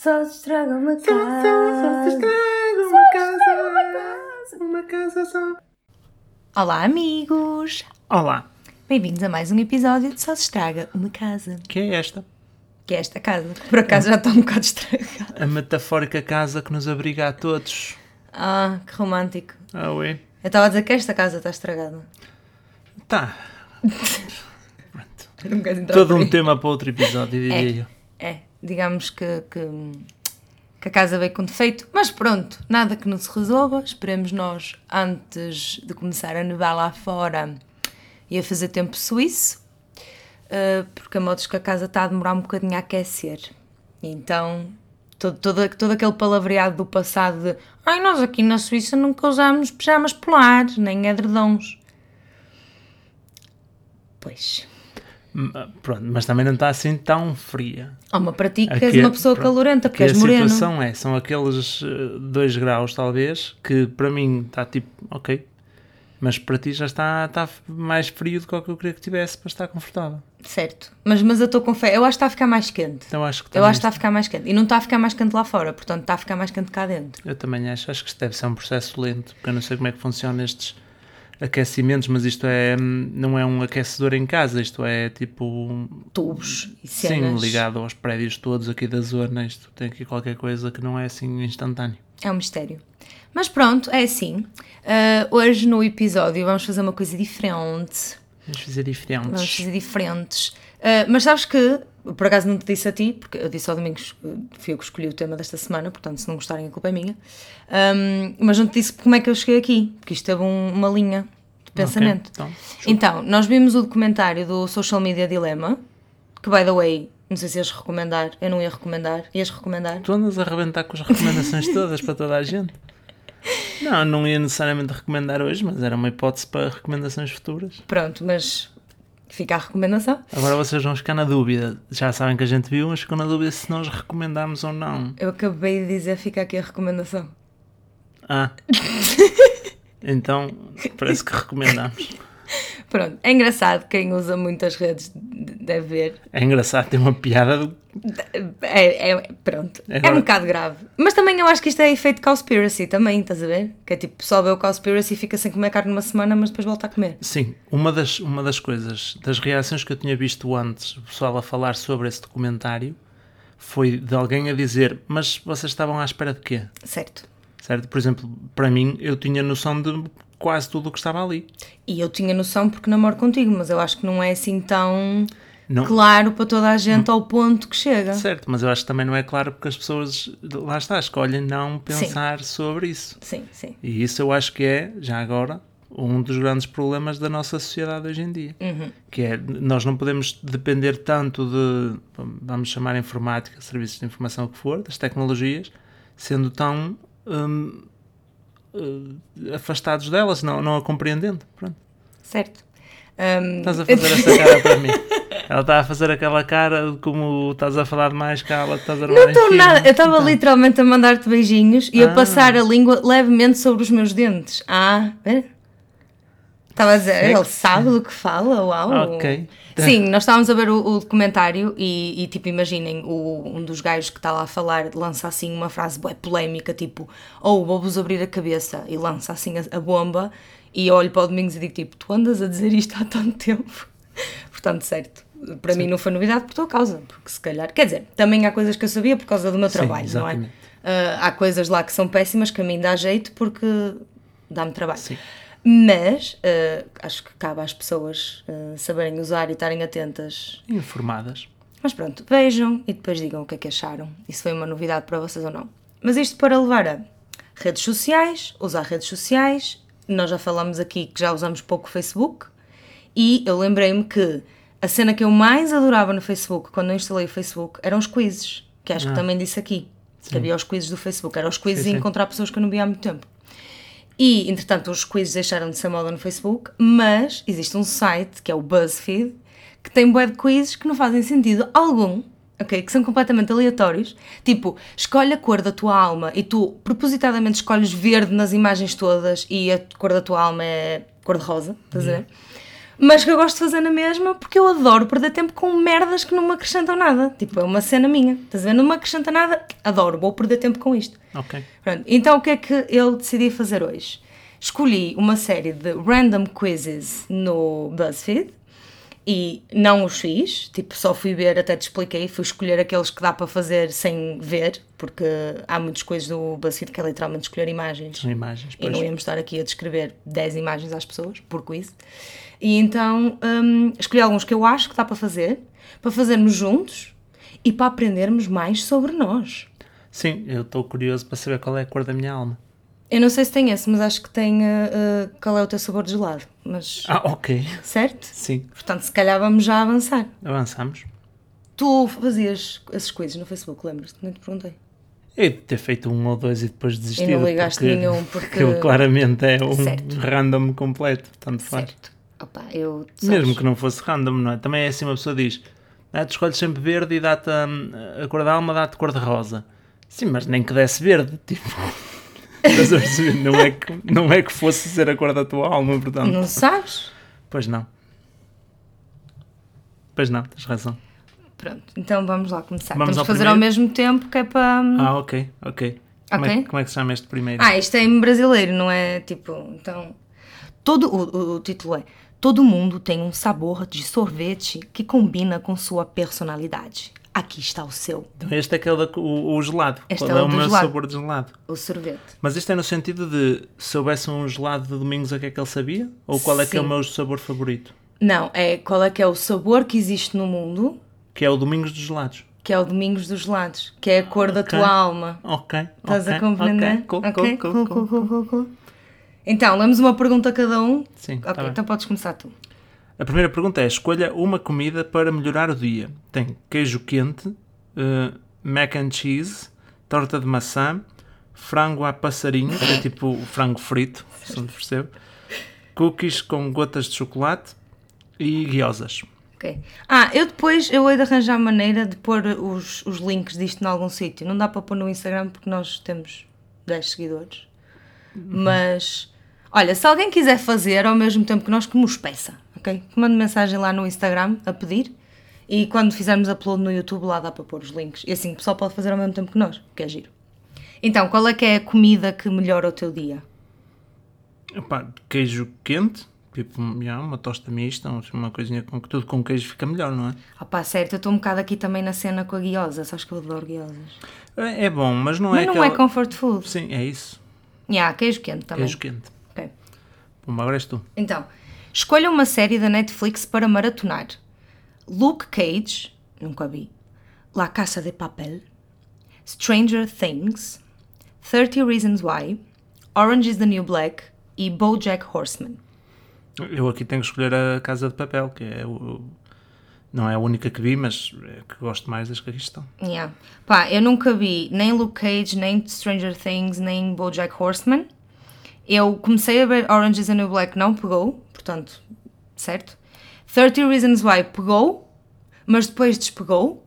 Só se estraga uma Só, casa. só, só se estraga uma casa. Uma casa só. Olá, amigos! Olá, Bem-vindos a mais um episódio de Só se estraga uma casa. que é esta? Que é esta casa, por acaso já está um bocado estragada. A metafórica casa que nos abriga a todos. Ah, que romântico. Ah, ué. Eu estava a dizer que esta casa está estragada. Tá, entrar todo um tema para outro episódio, diria eu. É, digamos que, que, que a casa veio com defeito, mas pronto, nada que não se resolva. Esperemos nós, antes de começar a nevar lá fora e a fazer tempo suíço, uh, porque a modos que a casa está a demorar um bocadinho a aquecer. Então, todo, todo, todo aquele palavreado do passado de ai, nós aqui na Suíça nunca usamos pijamas polares, nem edredons. Pois. Ah, Pronto, mas também não está assim tão fria. Há uma para ti que és é- uma pessoa pronto, calorenta, porque és a moreno. situação é, são aqueles 2 graus talvez, que para mim está tipo, ok. Mas para ti já está, está mais frio do que o que eu queria que tivesse para estar confortável. Certo, mas, mas eu estou com fé. Eu acho que está a ficar mais quente. Então acho que Eu acho que está a ficar mais quente. E não está a ficar mais quente lá fora, portanto está a ficar mais quente cá dentro. Eu também acho, acho que isto deve ser um processo lento, porque eu não sei como é que funcionam estes aquecimentos, mas isto é, não é um aquecedor em casa, isto é tipo, Tubos e sim, cenas. ligado aos prédios todos aqui da zona, isto tem aqui qualquer coisa que não é assim instantâneo. É um mistério. Mas pronto, é assim. Ah, hoje no episódio vamos fazer uma coisa diferente. Vamos fazer Vamos diferentes. fazer diferentes. Ah, mas sabes que, por acaso não te disse a ti, porque eu disse ao Domingos, eh, fui eu que escolhi o tema desta semana, portanto se não gostarem a culpa é minha. Ahm, mas não te disse como é que eu cheguei aqui, porque isto teve um- uma linha de pensamento. então, então, nós vimos o documentário do Social Media Dilemma, que by the way, não sei se ias recomendar, eu não ia recomendar, ias recomendar? Tu andas a arrebentar com as recomendações todas para toda a gente. Não, não ia necessariamente recomendar hoje, mas era uma hipótese para recomendações futuras. Pronto, mas fica a recomendação. Agora vocês vão ficar na dúvida. Já sabem que a gente viu, mas ficam na dúvida se nós recomendámos ou não. Eu acabei de dizer, fica aqui a recomendação. Ah. Então, parece que recomendamos. Pronto, é engraçado, quem usa muitas redes deve ver. É engraçado, tem uma piada do... É, é- pronto, é Agora- um bocado grave. Mas também eu acho que isto é efeito conspiracy também, estás a ver? Que é tipo, o pessoal vê o conspiracy e fica sem comer carne uma semana, mas depois volta a comer. Sim, uma das, uma das coisas, das reações que eu tinha visto antes, o pessoal a falar sobre esse documentário, foi de alguém a dizer, mas vocês estavam à espera de quê? Certo. Certo? Por exemplo, para mim, eu tinha noção de quase tudo o que estava ali. E eu tinha noção porque namoro contigo, mas eu acho que não é assim tão Não, claro para toda a gente ao ponto que chega. Certo, mas eu acho que também não é claro porque as pessoas, lá está, escolhem não pensar sobre isso. Sim, sim. E isso eu acho que é, já agora, um dos grandes problemas da nossa sociedade hoje em dia. Uhum. Que é, nós não podemos depender tanto de, vamos chamar informática, serviços de informação, o que for, das tecnologias, sendo tão hum, eh, afastados delas, não, não a compreendendo. Pronto. Certo. Ahm, Estás a fazer essa cara para mim. Ela está a fazer aquela cara como estás a falar demais cala, estás a Não estou nada. Eu estava Então, literalmente a mandar-te beijinhos e a Ah. passar a língua levemente sobre os meus dentes. Ah, é? Estava a dizer, sabe do que fala, uau. Ok. Sim, nós estávamos a ver o, o documentário e, e, tipo, imaginem, o, um dos gajos que está lá a falar lança assim uma frase bué polémica, tipo, ou vou-vos abrir a cabeça e lança assim a, a bomba e eu olho para o Domingos e digo, tipo, tu andas a dizer isto há tanto tempo. Portanto, certo, para mim não foi novidade por tua causa, porque se calhar, quer dizer, também há coisas que eu sabia por causa do meu Sim, trabalho, não é? Ah, há coisas lá que são péssimas que a mim dá jeito porque dá-me trabalho. Sim. Mas ah, acho que cabe às pessoas ah, saberem usar e estarem atentas. Informadas. Mas pronto, vejam e depois digam o que é que acharam. E se foi uma novidade para vocês ou não. Mas isto para levar a redes sociais, usar redes sociais. Nós já falamos aqui que já usamos pouco Facebook. E eu lembrei-me que a cena que eu mais adorava no Facebook, quando eu instalei o Facebook, eram os quizzes. Que acho que também disse aqui. Que havia os quizzes do Facebook. Eram os quizzes Sim, e sim. encontrar pessoas que eu não via há muito tempo. E, entretanto, os quizzes deixaram de ser moda no Facebook, mas existe um site, que é o BuzzFeed, que tem de quizzes que não fazem sentido algum, ok? Que são completamente aleatórios. Tipo, escolhe a cor da tua alma e tu propositadamente escolhes verde nas imagens todas e a cor da tua alma é cor de rosa, estás a ver? Mas que eu gosto de fazer na mesma porque eu adoro perder tempo com merdas que não me acrescentam nada. Tipo, é uma cena minha. Estás a ver? Não me acrescenta nada, adoro, vou perder tempo com isto. Ok. Pronto, então o que é que eu decidi fazer hoje? Escolhi uma série de random quizzes no BuzzFeed e não os fiz, tipo, só fui ver, até te expliquei, fui escolher aqueles que dá para fazer sem ver, porque há muitos coisas do BuzzFeed que é literalmente escolher imagens. São imagens. E Pois. não íamos estar aqui a descrever 10 imagens às pessoas, por quiz. E então hum, escolhi alguns que eu acho que dá para fazer, para fazermos juntos e para aprendermos mais sobre nós. Sim, eu estou curioso para saber qual é a cor da minha alma. Eu não sei se tem esse, mas acho que tem uh, qual é o teu sabor de gelado. Mas, Ah, ok. certo? Sim, Portanto, se calhar vamos já avançar. avançamos. Tu fazias esses quizzes no Facebook, lembras-te? Nem te perguntei. Eu ter feito um ou dois e depois desistir. E não ligaste porque, nenhum, porque- ele claramente é um Certo. random completo, tanto faz. Certo. Opa, eu. Mesmo que não fosse random, não é? Também é assim uma pessoa diz: ah, tu escolhes sempre verde e dá-te hum, a cor da alma, dá-te cor de rosa. Sim, mas nem que desse verde, tipo. Não é, que, não é que fosse ser a cor da tua alma, portanto. Não sabes? Pois não. Pois não, tens razão. Pronto, então vamos lá começar. Vamos Temos ao fazer primeiro? ao mesmo tempo que é para. Ah, ok, ok. Como, é, Ok. como é que se chama este primeiro? Ah, isto é em brasileiro, não é tipo. Então. Todo, o- o título é Todo mundo tem um sabor de sorvete que combina com sua personalidade. Aqui está o seu, Então este é aquele da, o, o gelado. Este Qual é é o meu gelado. sabor de gelado? o sorvete. Mas isto é no sentido de se houvesse um gelado de domingos, a que é que ele sabia? Ou qual é que é o Sim. meu sabor favorito? Não, é qual é que é o sabor que existe no mundo, Que é o Domingos dos Gelados. que é o Domingos dos Gelados, que é a cor da tua alma. Ok. Estás ok, a compreender? ok, cool, cool, cool. Então, lemos uma pergunta a cada um. Sim, tá Ok, bem. então podes começar tu. A primeira pergunta é: escolha uma comida para melhorar o dia. Tem queijo quente, eh, mac and cheese, torta de maçã, frango a passarinho, que é tipo frango frito, se não percebe, cookies com gotas de chocolate e guiosas. Ok. Ah, eu depois eu hei de arranjar maneira de pôr os, os links disto em algum sítio. Não dá para pôr no Instagram porque nós temos 10 seguidores. Mas, olha, se alguém quiser fazer ao mesmo tempo que nós, que nos peça, ok? Que mande mensagem lá no Instagram a pedir e quando fizermos upload no YouTube lá dá para pôr os links. E assim o pessoal pode fazer ao mesmo tempo que nós, que é giro. Então, qual é que é a comida que melhora o teu dia? Epá, queijo quente, tipo já, uma tosta mista, uma coisinha com tudo com queijo fica melhor, não é? Ah pá, certo, eu estou um bocado aqui também na cena com a guiosa, sabes que eu adoro guiosas. É, é bom, mas não Mas é não aquela... é comfort food. Sim, é isso. Yeah, queijo quente também. Queijo quente. Ok. Pumba, agora és tu. Então, escolha uma série da Netflix para maratonar. Luke Cage, nunca vi. La Casa de Papel. Stranger Things. 30 Reasons Why. Orange is the New Black. E BoJack Horseman. Eu aqui tenho que escolher a Casa de Papel, que é o... Não é a única que vi, mas é que gosto mais das que aqui estão. Yeah. Pá, eu nunca vi nem Luke Cage, nem Stranger Things, nem BoJack Horseman. Eu comecei a ver Orange is the New Black, não pegou, portanto, certo? 30 Reasons Why pegou, mas depois despegou.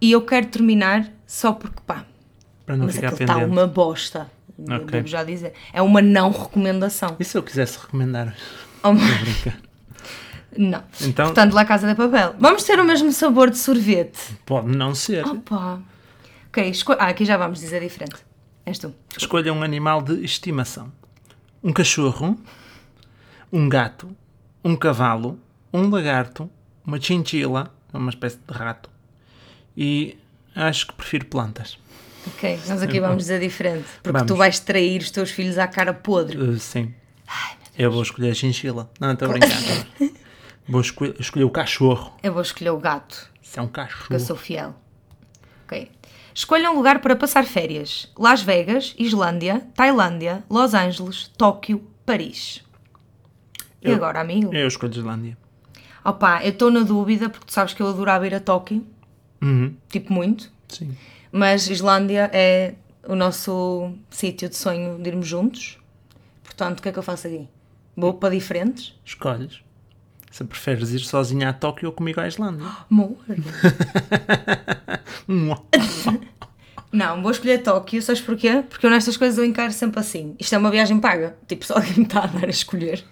E eu quero terminar só porque, pá, Para não mas ficar está pendente. uma bosta. Ok. Devo já dizer. É uma não recomendação. E se eu quisesse recomendar? Oh, não. Então, Portanto, La Casa de Papel. Vamos ter o mesmo sabor de sorvete. pode não ser. Opa. Ok, esco... ah, aqui já vamos dizer diferente. És tu. Escolha um animal de estimação. Um cachorro, um gato, um cavalo, um lagarto, uma chinchila, uma espécie de rato, e acho que prefiro plantas. Ok, nós aqui vamos dizer diferente. Porque Vamos. tu vais trair os teus filhos à cara podre. Uh, sim. Eu vou escolher a chinchila. Não, estou a brincar. vou escolher, escolher o cachorro. Eu vou escolher o gato, Se é um porque eu cachorro. sou fiel. Ok. Escolha um lugar para passar férias: Las Vegas, Islândia, Tailândia, Los Angeles, Tóquio, Paris. E Eu- agora, amigo? Eu escolho Islândia. Opa, eu estou na dúvida porque tu sabes que eu adorava ir a Tóquio, Uhum. tipo muito, Sim. mas Islândia é o nosso sítio de sonho de irmos juntos. Portanto, o que é que eu faço aqui? Vou para diferentes? Escolhes. Se preferes ir sozinha a Tóquio ou comigo à Islândia. Amor. Não, vou escolher Tóquio, sabes porquê? Porque eu nestas coisas eu encaro sempre assim. Isto é uma viagem paga. Tipo, só alguém me está a dar a escolher.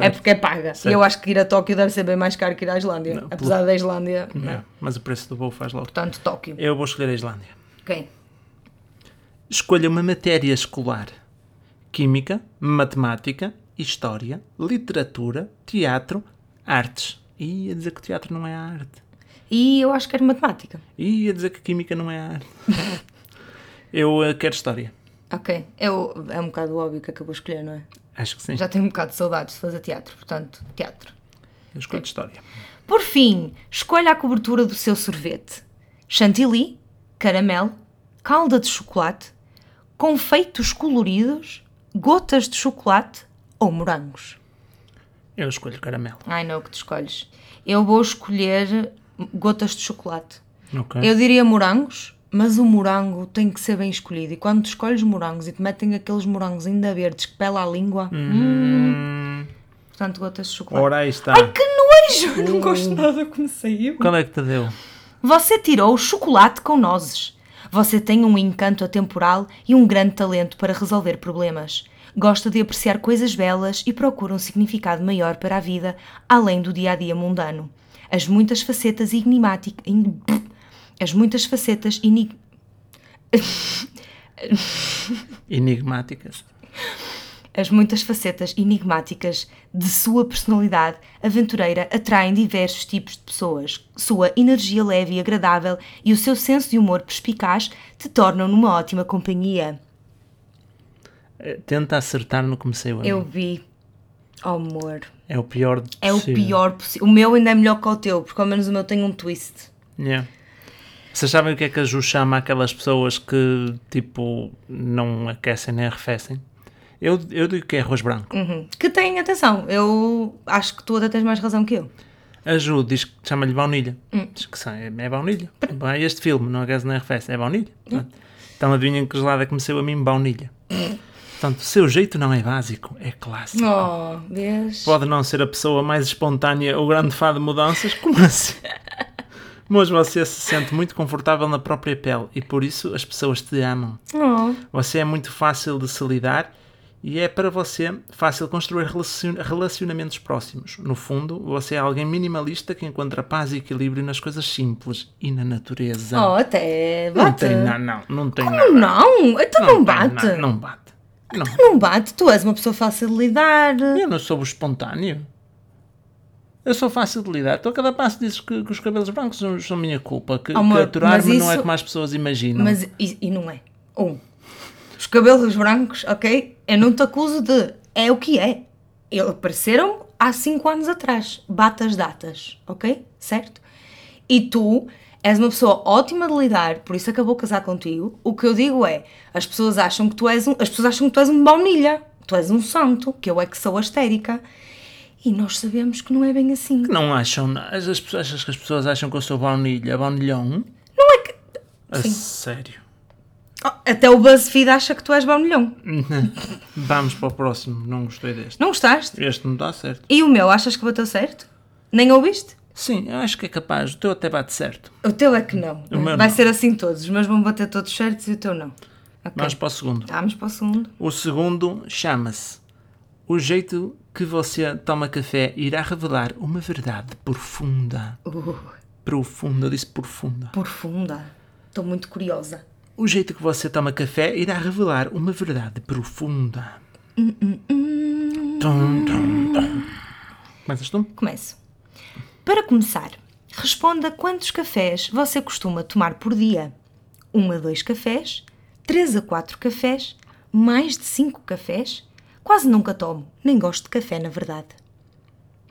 É porque é paga. Certo. E eu acho que ir a Tóquio deve ser bem mais caro que ir à Islândia. Não, Apesar da Islândia. É, mas o preço do voo faz logo. Portanto, Tóquio. Eu vou escolher a Islândia. Ok. Escolha uma matéria escolar: Química, Matemática, História, Literatura, Teatro, Artes. E ia dizer que teatro não é arte. E eu acho que era matemática. E ia dizer que Química não é arte. Eu eh, quero História. Ok. Eu, é um bocado óbvio que acabou a escolher, não é? Acho que sim. Já tenho um bocado de saudades de fazer teatro. Portanto, teatro. Eu escolho História. Por fim, escolha a cobertura do seu sorvete: chantilly, caramelo, calda de chocolate, confeitos coloridos, gotas de chocolate ou morangos. Eu escolho caramelo. Ai não, o que tu escolhes. Eu vou escolher gotas de chocolate. Ok. Eu diria morangos, mas o morango tem que ser bem escolhido. E quando tu escolhes morangos e te metem aqueles morangos ainda verdes que pela a língua, hum, portanto, gotas de chocolate. Ora, aí está. Ai, que nojo! Eu não gosto nada como saiu. Qual é que te deu? Você tirou chocolate com nozes. Você tem um encanto atemporal e um grande talento para resolver problemas. Gosta de apreciar coisas belas e procura um significado maior para a vida, além do dia a dia mundano. As muitas facetas enigmáticas. As muitas facetas enig... Enigmáticas. As muitas facetas enigmáticas de sua personalidade aventureira atraem diversos tipos de pessoas. Sua energia leve e agradável e o seu senso de humor perspicaz te tornam numa ótima companhia. Eh, Tenta acertar no saiu a Eu vi. Oh, amor. É o pior de É o possível. pior possível. O meu ainda é melhor que o teu, porque ao menos o meu tem um twist. Yeah. Vocês sabem o que é que a Ju chama aquelas pessoas que, tipo, não aquecem nem arrefecem? Eu, eu digo que é arroz branco. Uhum. Que tem, atenção, eu acho que tu até tens mais razão que eu. A Ju diz que chama-lhe baunilha. Hum. Diz que sa- é, baunilha. É este filme, não aquece nem arrefece, é baunilha. Pronto. Então adivinhem que me saiu a mim baunilha. Portanto, o seu jeito não é básico, é clássico. Oh, vês? Pode não ser a pessoa mais espontânea ou grande fã de mudanças, como assim? Mas você se sente muito confortável na própria pele e por isso as pessoas te amam. Oh. Você é muito fácil de se lidar e é para você fácil construir relacion- relacionamentos próximos. No fundo, você é alguém minimalista que encontra paz e equilíbrio nas coisas simples e na natureza. Oh, até não bate. tem nada, não, não tem Como nada. não? Então não, tem bate. nada, não bate. Não. Não bate, tu és uma pessoa fácil de lidar. Eu não sou o espontâneo. Eu sou fácil de lidar. Tu a cada passo dizes que, que os cabelos brancos são, são minha culpa. Que, Amor, que aturar-me não é como as pessoas imaginam. Mas, e, e não é. Um, os cabelos brancos, ok? Eu não te acuso de. É o que é. Eles apareceram há 5 anos atrás. Bate as datas, ok? Certo? E tu és uma pessoa ótima de lidar, por isso acabou casar contigo. O que eu digo é: as pessoas acham que tu és um. As pessoas acham que tu és um baunilha. Tu és um santo, que eu é que sou a histérica. E nós sabemos que não é bem assim. Não acham. nada. As, as, achas que as pessoas acham que eu sou baunilha, baunilhão? Não é que. A Sim. sério. Oh, Até o BuzzFeed acha que tu és baunilhão. Vamos para o próximo. Não gostei deste. Não gostaste? Este não dá certo. E o meu, achas que bateu certo? Nem ouviste? Sim, eu acho que é capaz. O teu até bate certo. O teu é que não. Vai não. ser assim todos. Os meus vão bater todos certos e o teu não. Ok. Vamos para o segundo. Vamos para o segundo. O segundo chama-se O jeito que você toma café irá revelar uma verdade profunda. Uh, Profunda, eu disse profunda. profunda. Estou muito curiosa. O jeito que você toma café irá revelar uma verdade profunda. Tum, tum, tum. Começas tu? Começo. Para começar, responda quantos cafés você costuma tomar por dia. 1 a 2 cafés, 3 a 4 cafés, mais de 5 cafés? Quase nunca tomo, nem gosto de café, na verdade.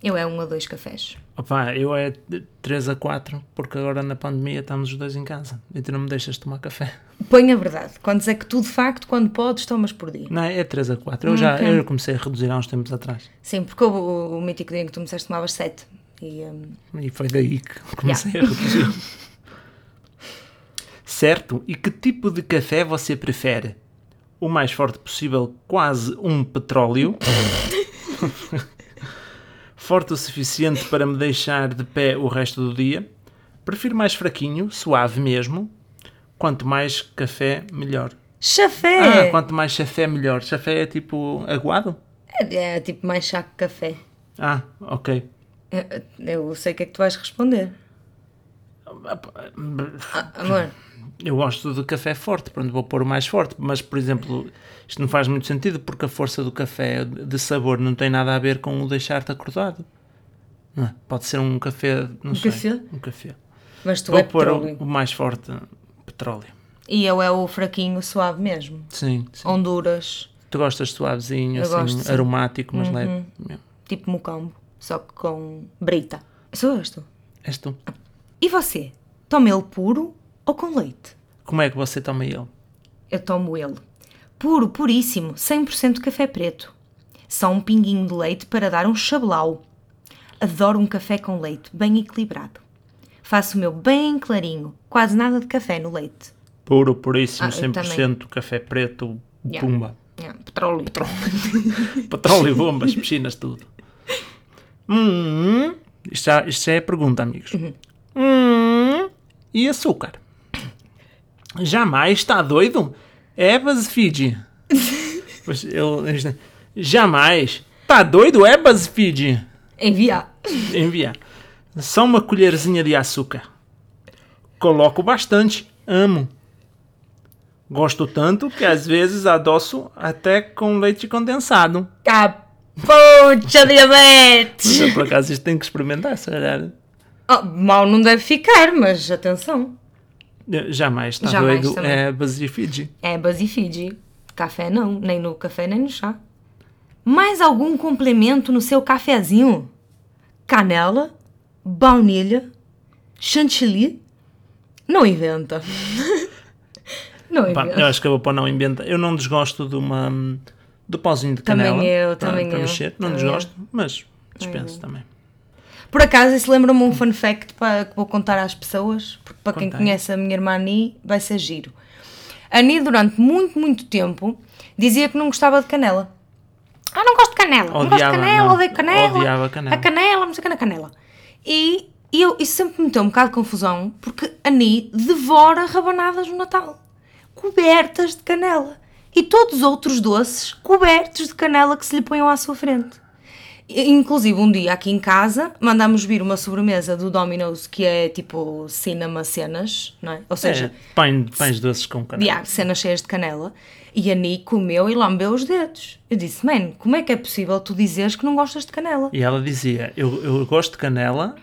Eu é 1 a 2 cafés. Opa, eu é 3 a 4, porque agora na pandemia estamos os dois em casa e tu não me deixas tomar café. Põe a verdade. Quantos é que tu, de facto, quando podes, tomas por dia? Não, é 3 a 4. Eu já Ok. eu comecei a reduzir há uns tempos atrás. Sim, porque o, o, o mítico dia em que tu me disseste tomavas 7. E, hum, E foi daí que comecei a reduzir. certo, e que tipo de café você prefere? O mais forte possível, quase um petróleo. forte o suficiente para me deixar de pé o resto do dia. Prefiro mais fraquinho, suave mesmo. Quanto mais café, melhor. Chafé! Ah, quanto mais chafé, melhor. Chafé é tipo aguado? É, é tipo mais chá que café. Ah, ok. Eu, eu sei o que é que tu vais responder. Ah, amor, Eu gosto do café forte, pronto, vou pôr o mais forte, mas, por exemplo, isto não faz muito sentido porque a força do café de sabor não tem nada a ver com o deixar-te acordado. Não é? Pode ser um café, não Um sei. café? Um café. mas tu Vou é pôr petróleo. o, mais forte, petróleo. E eu é o fraquinho suave mesmo. Sim, sim. Honduras, Tu gostas suavezinho, Eu assim, gosto. Uhum. aromático, mas leve. Yeah. tipo mocambo, só que com brita. Sou eu, estou. És tu. E você? Toma ele puro ou com leite? Como é que você toma ele? Eu tomo ele. Puro, puríssimo, 100% café preto. Só um pinguinho de leite para dar um chabelau. Adoro um café com leite, bem equilibrado. Faço o meu bem clarinho, quase nada de café no leite. Puro, puríssimo, Ah, eu 100% café preto, Yeah. pumba. É, petróleo. Petróleo, bombas, piscinas, tudo. Hum, isto, já, isto já é pergunta, amigos. Hum, e açúcar? Jamais está doido? É BuzzFeed. Pois isto- Jamais. Está doido? É BuzzFeed. Enviar. Enviar. Só uma colherzinha de açúcar. Coloco bastante. Amo. Gosto tanto que às vezes adoço até com leite condensado. Capucha diabetes! Mas, por acaso isto tem que experimentar, se calhar. Oh, mal não deve ficar, mas atenção. Jamais, está Jamais doido. também. É BuzzFeed. É BuzzFeed. Café não, nem no café nem no chá. Mais algum complemento no seu cafezinho? Canela, baunilha, chantilly? Não inventa. não Pá, inventa. eu acho que eu vou pôr não inventa. Eu não desgosto de uma, do pauzinho de Também canela. eu, para- também para eu, mexer. Não também desgosto, mas dispenso também. Por acaso, isso lembra-me um fun fact para, que vou contar às pessoas, porque para quem Conta aí. conhece a minha irmã Ani, vai ser giro. A Ani, durante muito, muito tempo, dizia que não gostava de canela. Ah, não gosto de canela. não gosto de Odiava, canela, não. odeio canela. Odiava canela. A canela, não sei o que na canela. E, e eu, isso sempre me meteu um bocado de confusão, porque a Ani devora rabanadas no Natal, cobertas de canela. E todos os outros doces cobertos de canela que se lhe ponham à sua frente. Inclusive, um dia aqui em casa mandámos vir uma sobremesa do Domino's que é tipo cinema cenas, não é? Ou seja, É, pães, pães doces com canela. yeah, cenas cheias de canela. E a Ni comeu e lambeu os dedos. Eu disse, man, como é que é possível tu dizeres que não gostas de canela? E ela dizia: eu, eu gosto de canela,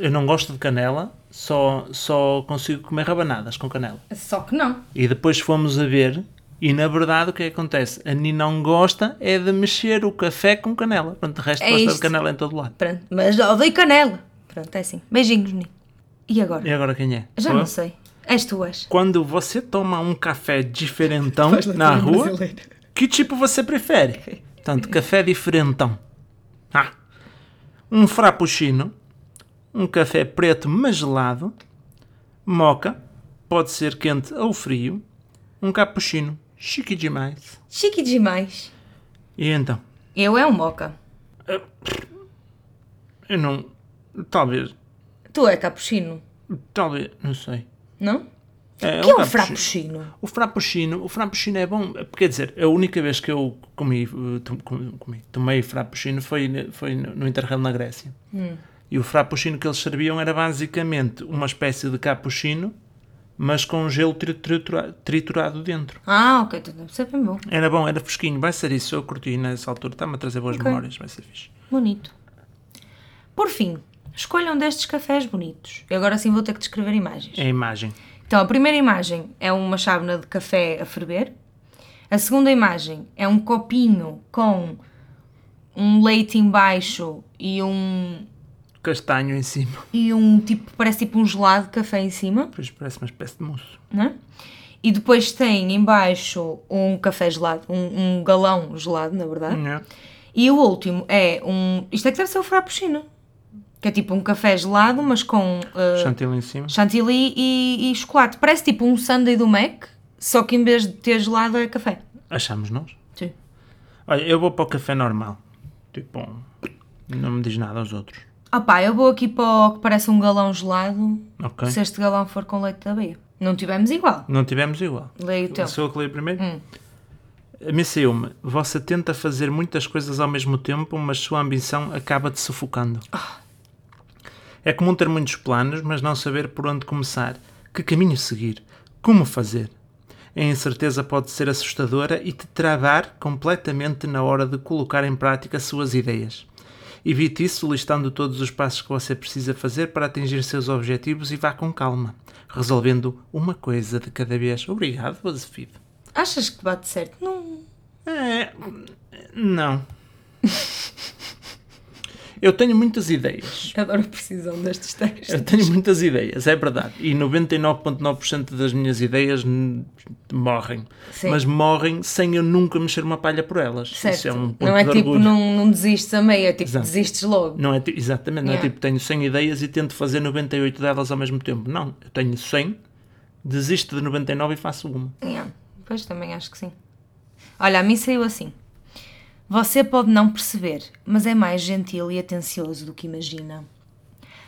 eu não gosto de canela, só, só consigo comer rabanadas com canela. Só que não. E depois fomos a ver, e na verdade o que é que acontece? A Ni não gosta é de mexer o café com canela. Pronto, o resto É gosta de canela em todo lado. Pronto, mas odeio canela. Pronto, é assim. Beijinhos, Ni. E agora? E agora quem é? Já Sou não eu? sei. És tu. Quando você toma um café diferentão na rua, que tipo você prefere? Portanto, café diferentão. Ah, um frappuccino, um café preto mas gelado, moca, pode ser quente ou frio, um cappuccino, chique demais. Chique demais. E então? Eu é um moca. Eu não... Talvez... Tu é cappuccino, Talvez... Não sei. não? É, que é um cappuccino. frappuccino? O frappuccino, o frappuccino é bom, quer dizer, a única vez que eu comi, com- comi tomei frappuccino foi, foi no Interrail na Grécia. E o frappuccino que eles serviam era basicamente uma espécie de cappuccino, mas com gelo tri- tritura- triturado dentro. Ah, ok, então deve ser bem bom. Era bom, era fresquinho, vai ser isso, eu curti nessa altura, está-me a trazer boas Ok. memórias, vai ser fixe. Bonito. Por fim, escolham destes cafés bonitos. Eu agora sim vou ter que descrever imagens. É a imagem. Então, a primeira imagem é uma chávena de café a ferver. A segunda imagem é um copinho com um leite em baixo e um Castanho em cima, e um tipo, parece tipo um gelado de café em cima, depois parece uma espécie de mousse. né? E depois tem em baixo um café gelado, um, um galão gelado, na verdade. É. E o último é um, isto é que deve ser o frappuccino, que é tipo um café gelado, mas com uh, Chantilly em cima. chantilly e, e chocolate. Parece tipo um sundae do Mac, só que em vez de ter gelado é café. Achamos nós? Sim. Olha, eu vou para o café normal. Tipo, não me diz nada aos outros. Ah pá, eu vou aqui para o que parece um galão gelado, Ok? se este galão for com leite da beia. Não tivemos igual. Não tivemos igual. Leio o teu. Sou eu que leio primeiro? Hum. A mim saiu-me. Você tenta fazer muitas coisas ao mesmo tempo, mas sua ambição acaba te sufocando. É comum ter muitos planos, mas não saber por onde começar, que caminho seguir, como fazer. A incerteza pode ser assustadora e te travar completamente na hora de colocar em prática suas ideias. Evite isso listando todos os passos que você precisa fazer para atingir seus objetivos e vá com calma, resolvendo uma coisa de cada vez. Obrigado, BuzzFeed. Achas que bate certo? Não. É, não. Eu tenho muitas ideias. Adoro a precisão destes textos. Eu tenho muitas ideias, é verdade. E 99,9% das minhas ideias morrem. Sim. Mas morrem sem eu nunca mexer uma palha por elas. Certo. Isso é um ponto não é de tipo, orgulho. não, não desistes a meio, é tipo, Exato. desistes logo. Não é, exatamente, não é Yeah. tipo tenho 100 ideias e tento fazer 98 delas ao mesmo tempo. Não, eu tenho 100, desisto de 99 e faço uma. Yeah. Pois também acho que sim. Olha, a mim saiu assim. Você pode não perceber, mas é mais gentil e atencioso do que imagina.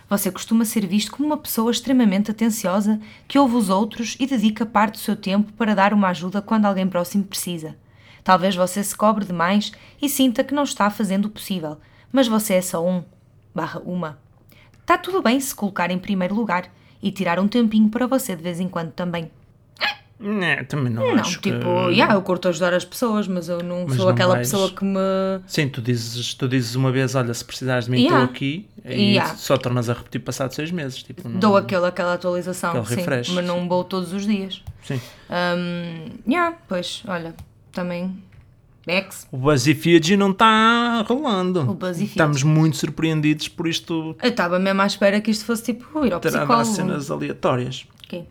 Você costuma ser visto como uma pessoa extremamente atenciosa que ouve os outros e dedica parte do seu tempo para dar uma ajuda quando alguém próximo precisa. Talvez você se cobre demais e sinta que não está fazendo o possível, mas você é só um barra uma. Está tudo bem se colocar em primeiro lugar e tirar um tempinho para você de vez em quando também. Não, também não, Não, acho tipo, que... yeah, eu curto ajudar as pessoas, mas eu não Mas sou não aquela vais- pessoa que me. Sim, tu dizes, tu dizes uma vez, olha, se precisares de mim, Yeah. estou aqui, e Yeah. só tornas a repetir passado seis meses. Tipo, não- Dou aquele, aquela atualização, Aquele sim, refresh, mas não vou todos os dias. Sim. Um, yeah, pois, olha, também. Ex. O BuzzFeed não está rolando. O BuzzFeed. Estamos muito surpreendidos por isto Eu estava mesmo à espera que isto fosse tipo ir ao psicólogo. cenas aleatórias. Ok.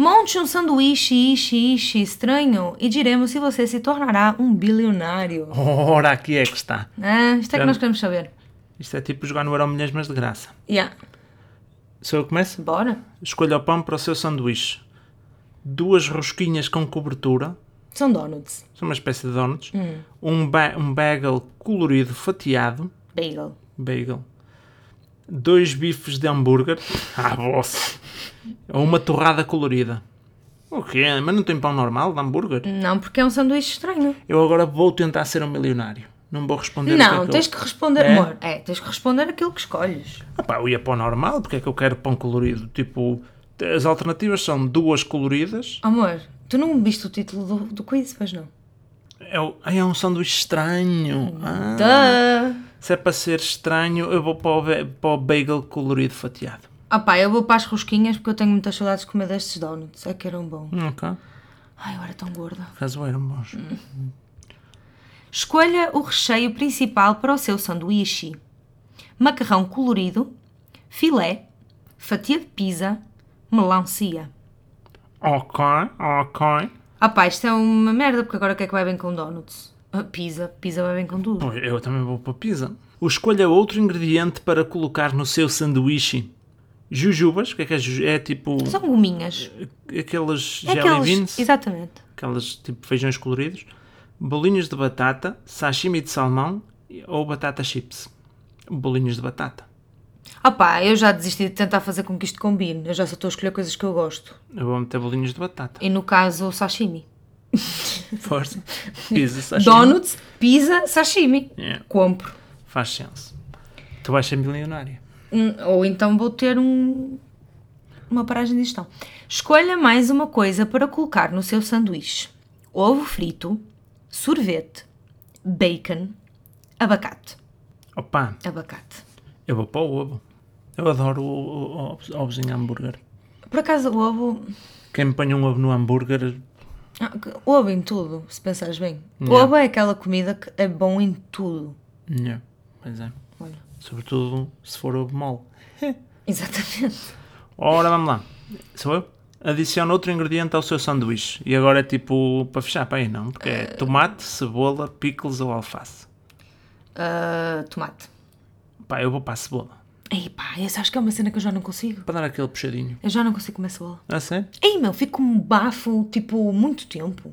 Monte um sanduíche, ishi, ishi, estranho e diremos se você se tornará um bilionário. Ora, aqui é que está. Ah, isto é que nós queremos saber. Isto é tipo jogar no Euro Milhões, mas de graça. Yeah. Se eu começo, Bora. escolha o pão para o seu sanduíche. Duas rosquinhas com cobertura, São donuts. são uma espécie de donuts. Hum. Um, ba um bagel colorido fatiado, Bagel. bagel. Dois bifes de hambúrguer, ah, vossa. Ou uma torrada colorida. O quê? Mas não tem pão normal de hambúrguer? Não, porque é um sanduíche estranho. Eu agora vou tentar ser um milionário. Não vou responder é Não, que tens que responder, É? amor. É, tens que responder aquilo que escolhes. Ah pá, eu ia para o normal, porque é que eu quero pão colorido? Tipo, as alternativas são duas coloridas. Amor, tu não viste o título do, do quiz, pois não? É, o- é um sanduíche estranho. Ah, Duh. se é para ser estranho, eu vou para o, para o bagel colorido fatiado. Ah pá, eu vou para as rosquinhas porque eu tenho muitas saudades de comer destes donuts. É que eram bons. Hum, Ok, Ai, eu era tão gorda. caso eram bons. Escolha o recheio principal para o seu sanduíche. Macarrão colorido, filé, fatia de pizza, melancia. Ok, ok. Ah pá, isto é uma merda porque agora o que é que vai bem com donuts? Ah, pizza. Pizza vai bem com tudo. Eu também vou para pizza. O escolha outro ingrediente para colocar no seu sanduíche. Jujubas, o que é que é? É tipo São gominhas. aqueles É jelly beans, Exatamente. aquelas tipo feijões coloridos, bolinhos de batata, sashimi de salmão ou batata chips. Bolinhos de batata. Ah pá, eu já desisti de tentar fazer com que isto combine. Eu já só estou a escolher coisas que eu gosto. Eu vou meter bolinhos de batata. E no caso, o sashimi. Força. Pizza, sashimi. Donuts, pizza, sashimi. Yeah, Compro. faz senso. Tu vais ser milionária. Hum, Ou então vou ter um, uma paragem de gestão. Escolha mais uma coisa para colocar no seu sanduíche: ovo frito, sorvete, bacon, abacate. Opa, Abacate. eu vou para o ovo. Eu adoro o, o, o, ovos em hambúrguer. Por acaso, o ovo. Quem me põe um ovo no hambúrguer, ah, Ovo em tudo, se pensares bem. Yeah. Ovo é aquela comida que é bom em tudo. yeah, pois é. Sobretudo se for ovo mole. Exatamente. Ora, vamos lá. Sou eu? Adiciona outro ingrediente ao seu sanduíche. E agora é tipo para fechar, para aí não, porque é tomate, cebola, pickles ou alface. Ah, tomate. Pá, eu vou para a cebola. Ei pá, essa acho que é uma cena que eu já não consigo. Para dar aquele puxadinho. Eu já não consigo comer cebola. Ah, sério? Ei meu, fico com um bafo, tipo, muito tempo.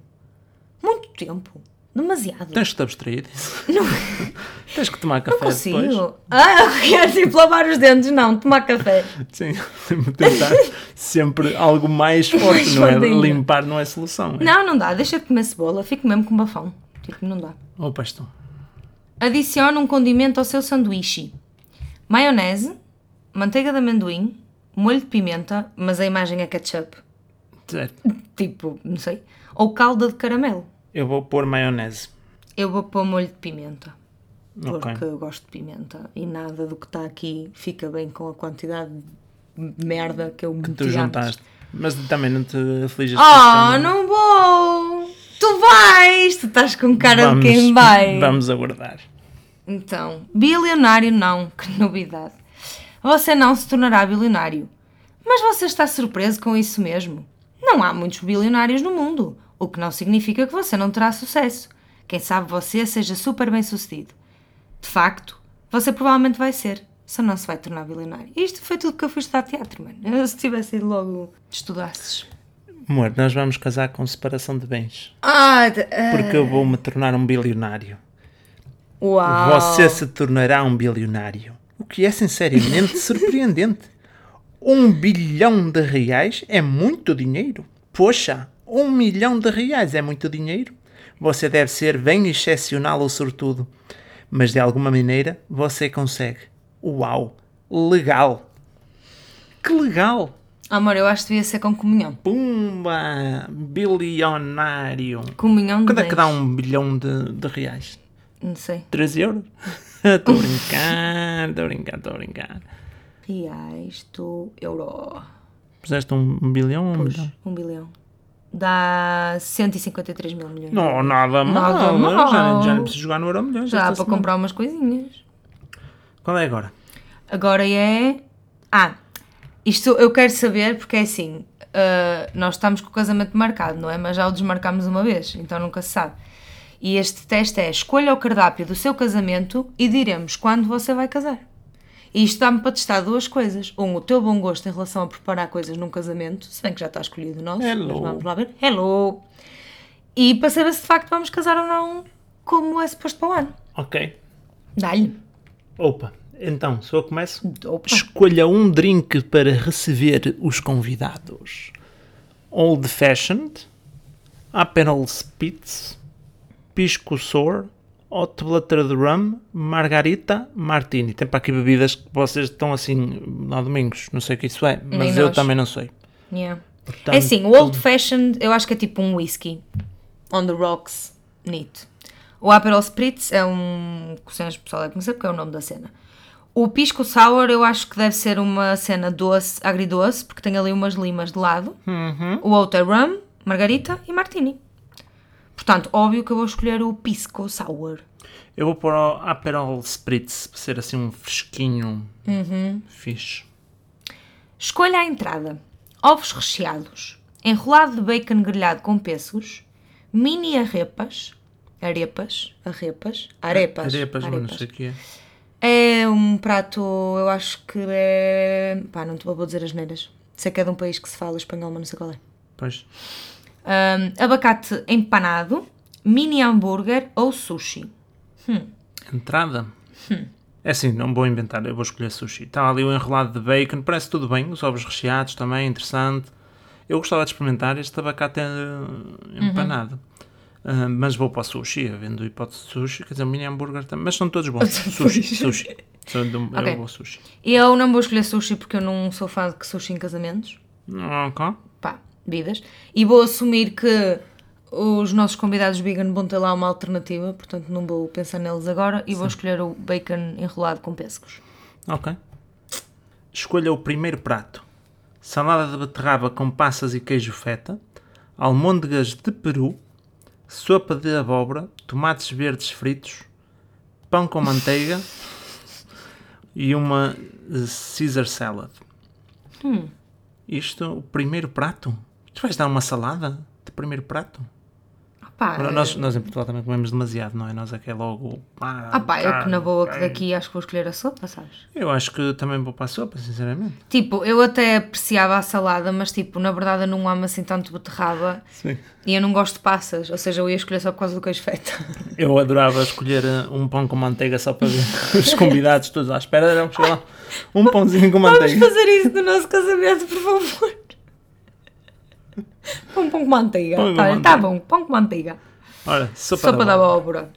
Muito tempo. Demasiado. Tens que te abstrair disso. Tens que tomar não café depois. consigo. Ah, quer tipo lavar os dentes, não, tomar café. Sim, tentar sempre algo mais forte, não é? ainda. Limpar não é solução. É? Não, não dá, deixa de comer cebola, fico mesmo com bafão. Tipo, não dá. Oh, pastor. Adicione um condimento ao seu sanduíche. Maionese, manteiga de amendoim, molho de pimenta, mas a imagem é ketchup. Certo. Tipo, não sei. Ou calda de caramelo. Eu vou pôr maionese. Eu vou pôr molho de pimenta. Porque Ok. eu gosto de pimenta. E nada do que está aqui fica bem com a quantidade de merda que eu meti Tu juntaste. Mas também não te. Ah, porque não vou! Tu vais! Tu estás com cara vamos, de quem vai. Vamos aguardar. Então, bilionário não, que novidade. Você não se tornará bilionário. Mas você está surpreso com isso mesmo? Não há muitos bilionários no mundo, o que não significa que você não terá sucesso. Quem sabe você seja super bem sucedido. De facto, você provavelmente vai ser, só não se vai tornar bilionário. Isto foi tudo que eu fui estudar teatro, mano. Eu, se tivesse ido logo estudasses. Amor, nós vamos casar com separação de bens. Ah, de- ah, Porque eu vou me tornar um bilionário. uau! Você se tornará um bilionário. O que é sinceramente surpreendente. Um bilhão de reais é muito dinheiro. Poxa, um milhão de reais é muito dinheiro. Você deve ser bem excepcional ou sortudo. Mas de alguma maneira você consegue. Uau! Legal! Que legal! Amor, eu acho que devia ser com comunhão. Pumba! Bilionário! Comunhão de Quanto é que dá um bilhão de, de reais? Não sei. 13 euros? Estou a brincar, estou a brincar, estou a brincar. Reais do euro. Puseste um, um bilhão um um bilhão. Dá 153 mil milhões. Não, nada mal. Nada mal. Já, já não preciso jogar no Euro Milhões. Já para semana. comprar umas coisinhas. Qual é agora? Agora é. Ah, isto eu quero saber porque é assim. ah, nós estamos com o casamento marcado, não é? Mas já o desmarcámos uma vez, então nunca se sabe. E este teste é: escolha o cardápio do seu casamento e diremos quando você vai casar. E isto dá-me para testar duas coisas. Um, o teu bom gosto em relação a preparar coisas num casamento, se bem que já está escolhido o nosso, Hello. mas vamos lá ver. Hello! E para saber se de facto vamos casar ou não, como é suposto para o ano. Ok. Dá-lhe. Opa, então, se eu começo. Opa. Escolha um drink para receber os convidados. Old Fashioned, Aperol Spitz, Pisco Sour, Hot Blooded Rum, Margarita, Martini. Tem para aqui bebidas que vocês estão assim, lá domingos, não sei o que isso é, mas Nem eu nós. também não sei. Yeah. Portanto, É assim, o Old Fashioned eu acho que é tipo um whisky. On the rocks, neat. O Aperol Spritz é um. que o pessoal deve conhecer porque é o nome da cena. O Pisco Sour eu acho que deve ser uma cena doce, agridoce, porque tem ali umas limas de lado. Uhum. O outro é rum, margarita e martini. Portanto, óbvio que eu vou escolher o Pisco Sour. Eu vou pôr o Aperol Spritz, para ser assim um fresquinho Uhum. fixe. Escolha a entrada: ovos recheados, enrolado de bacon grelhado com pêssegos, mini arepas, arepas, arepas, arepas, Arepas, mas não sei o que é. É um prato, eu acho que é. pá, não te vou dizer as neiras. Sei que é de um país que se fala espanhol, mas não sei qual é. Pois. Ahm, abacate empanado, mini hambúrguer ou sushi. Entrada? Hum. É assim, não vou inventar, eu vou escolher sushi. Está ali o enrolado de bacon, parece tudo bem, os ovos recheados também, interessante. Eu gostava de experimentar este abacate eh, Uhum. empanado. Ah, mas vou para o sushi, havendo hipótese de sushi, quer dizer, o mini hambúrguer também, mas são todos bons. sushi, sushi. Um-. Eu vou sushi. Eu não vou escolher sushi porque eu não sou fã de sushi em casamentos. Ok. pá, vidas. E vou assumir que os nossos convidados vegan vão ter lá uma alternativa, portanto não vou pensar neles agora e vou escolher o bacon enrolado com pêssegos. Ok. Escolha o primeiro prato. Salada de beterraba com passas e queijo feta, almôndegas de peru, sopa de abóbora, tomates verdes fritos, pão com manteiga e uma Caesar salad. Isto, o primeiro prato? Tu vais dar uma salada de primeiro prato? Pá, Nós, nós em Portugal também comemos demasiado, não é? Nós é que é logo. Ah, ah pá, eu que na boa que daqui acho que vou escolher a sopa, sabes? Eu acho que também vou para a sopa, sinceramente. Tipo, eu até apreciava a salada, mas tipo, na verdade eu não amo assim tanto beterraba Sim. e eu não gosto de passas, ou seja, eu ia escolher só por causa do queijo feta. Eu adorava escolher uh, um pão com manteiga só para ver os convidados todos à espera. Era chegar lá. Um pãozinho com Vamos manteiga. fazer isso no nosso casamento, por favor. Pão, pão com manteiga. Pão com Tá, manteiga. tá bom, pão com manteiga. Ora, sopa, Sopa da bola. abóbora.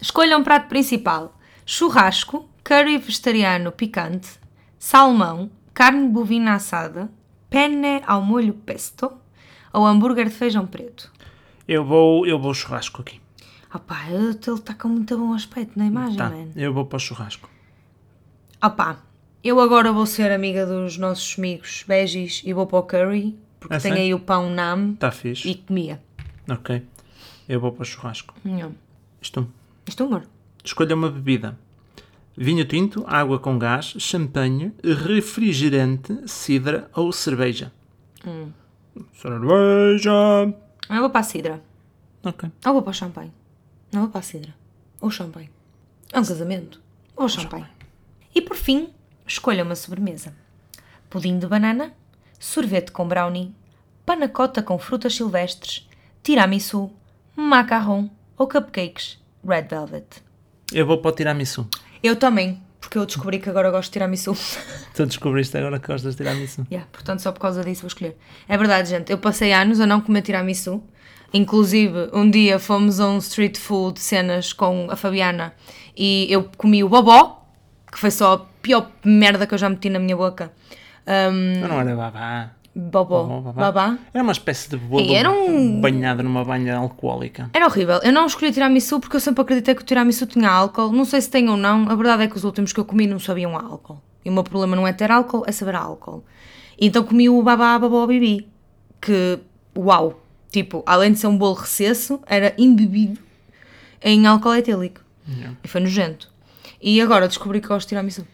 Escolha um prato principal: churrasco, curry vegetariano picante, salmão, carne bovina assada, penne ao molho pesto ou hambúrguer de feijão preto. Eu vou, eu vou churrasco aqui. Ah pá, ele está com muito bom aspecto na imagem, Tá, man. eu vou para o churrasco. Ah pá, eu agora vou ser amiga dos nossos amigos veggies e vou para o curry, porque Ah, tem aí o pão nam Está fixe. e comia. Ok. Eu vou para o churrasco. Isto. Isto é humor. Escolha uma bebida. Vinho tinto, água com gás, champanhe, refrigerante, cidra ou cerveja. Hum. Cerveja. Eu vou para a cidra. Ok. Ou vou para o champanhe. Não vou para a cidra. Ou champanhe. É um casamento. Ou champanhe. E por fim, escolha uma sobremesa. Pudim de banana, sorvete com brownie, panacota com frutas silvestres, tiramisu, macarrão ou cupcakes red velvet. Eu vou para o tiramisu. Eu também, porque eu descobri que agora gosto de tiramisu. Tu descobriste agora que gostas de tiramisu. Yeah, portanto, só por causa disso vou escolher. É verdade, gente. Eu passei anos a não comer tiramisu. Inclusive, um dia fomos a um street food cenas com a Fabiana e eu comi o bobó, que foi só a pior merda que eu já meti na minha boca. Um, não era babá. bobó, Bobó, babá. babá. Era uma espécie de bolo era um- banhado numa banha alcoólica. Era horrível. Eu não escolhi tiramisu porque eu sempre acreditei que o tiramisu tinha álcool. Não sei se tem ou não. A verdade é que os últimos que eu comi não sabiam álcool. E o meu problema não é ter álcool, é saber álcool. E então comi o babá babó bibi. Que, uau! Tipo, além de ser um bolo recesso, era embebido em álcool etílico. Yeah. E foi nojento. E agora descobri que gosto de tiramisu.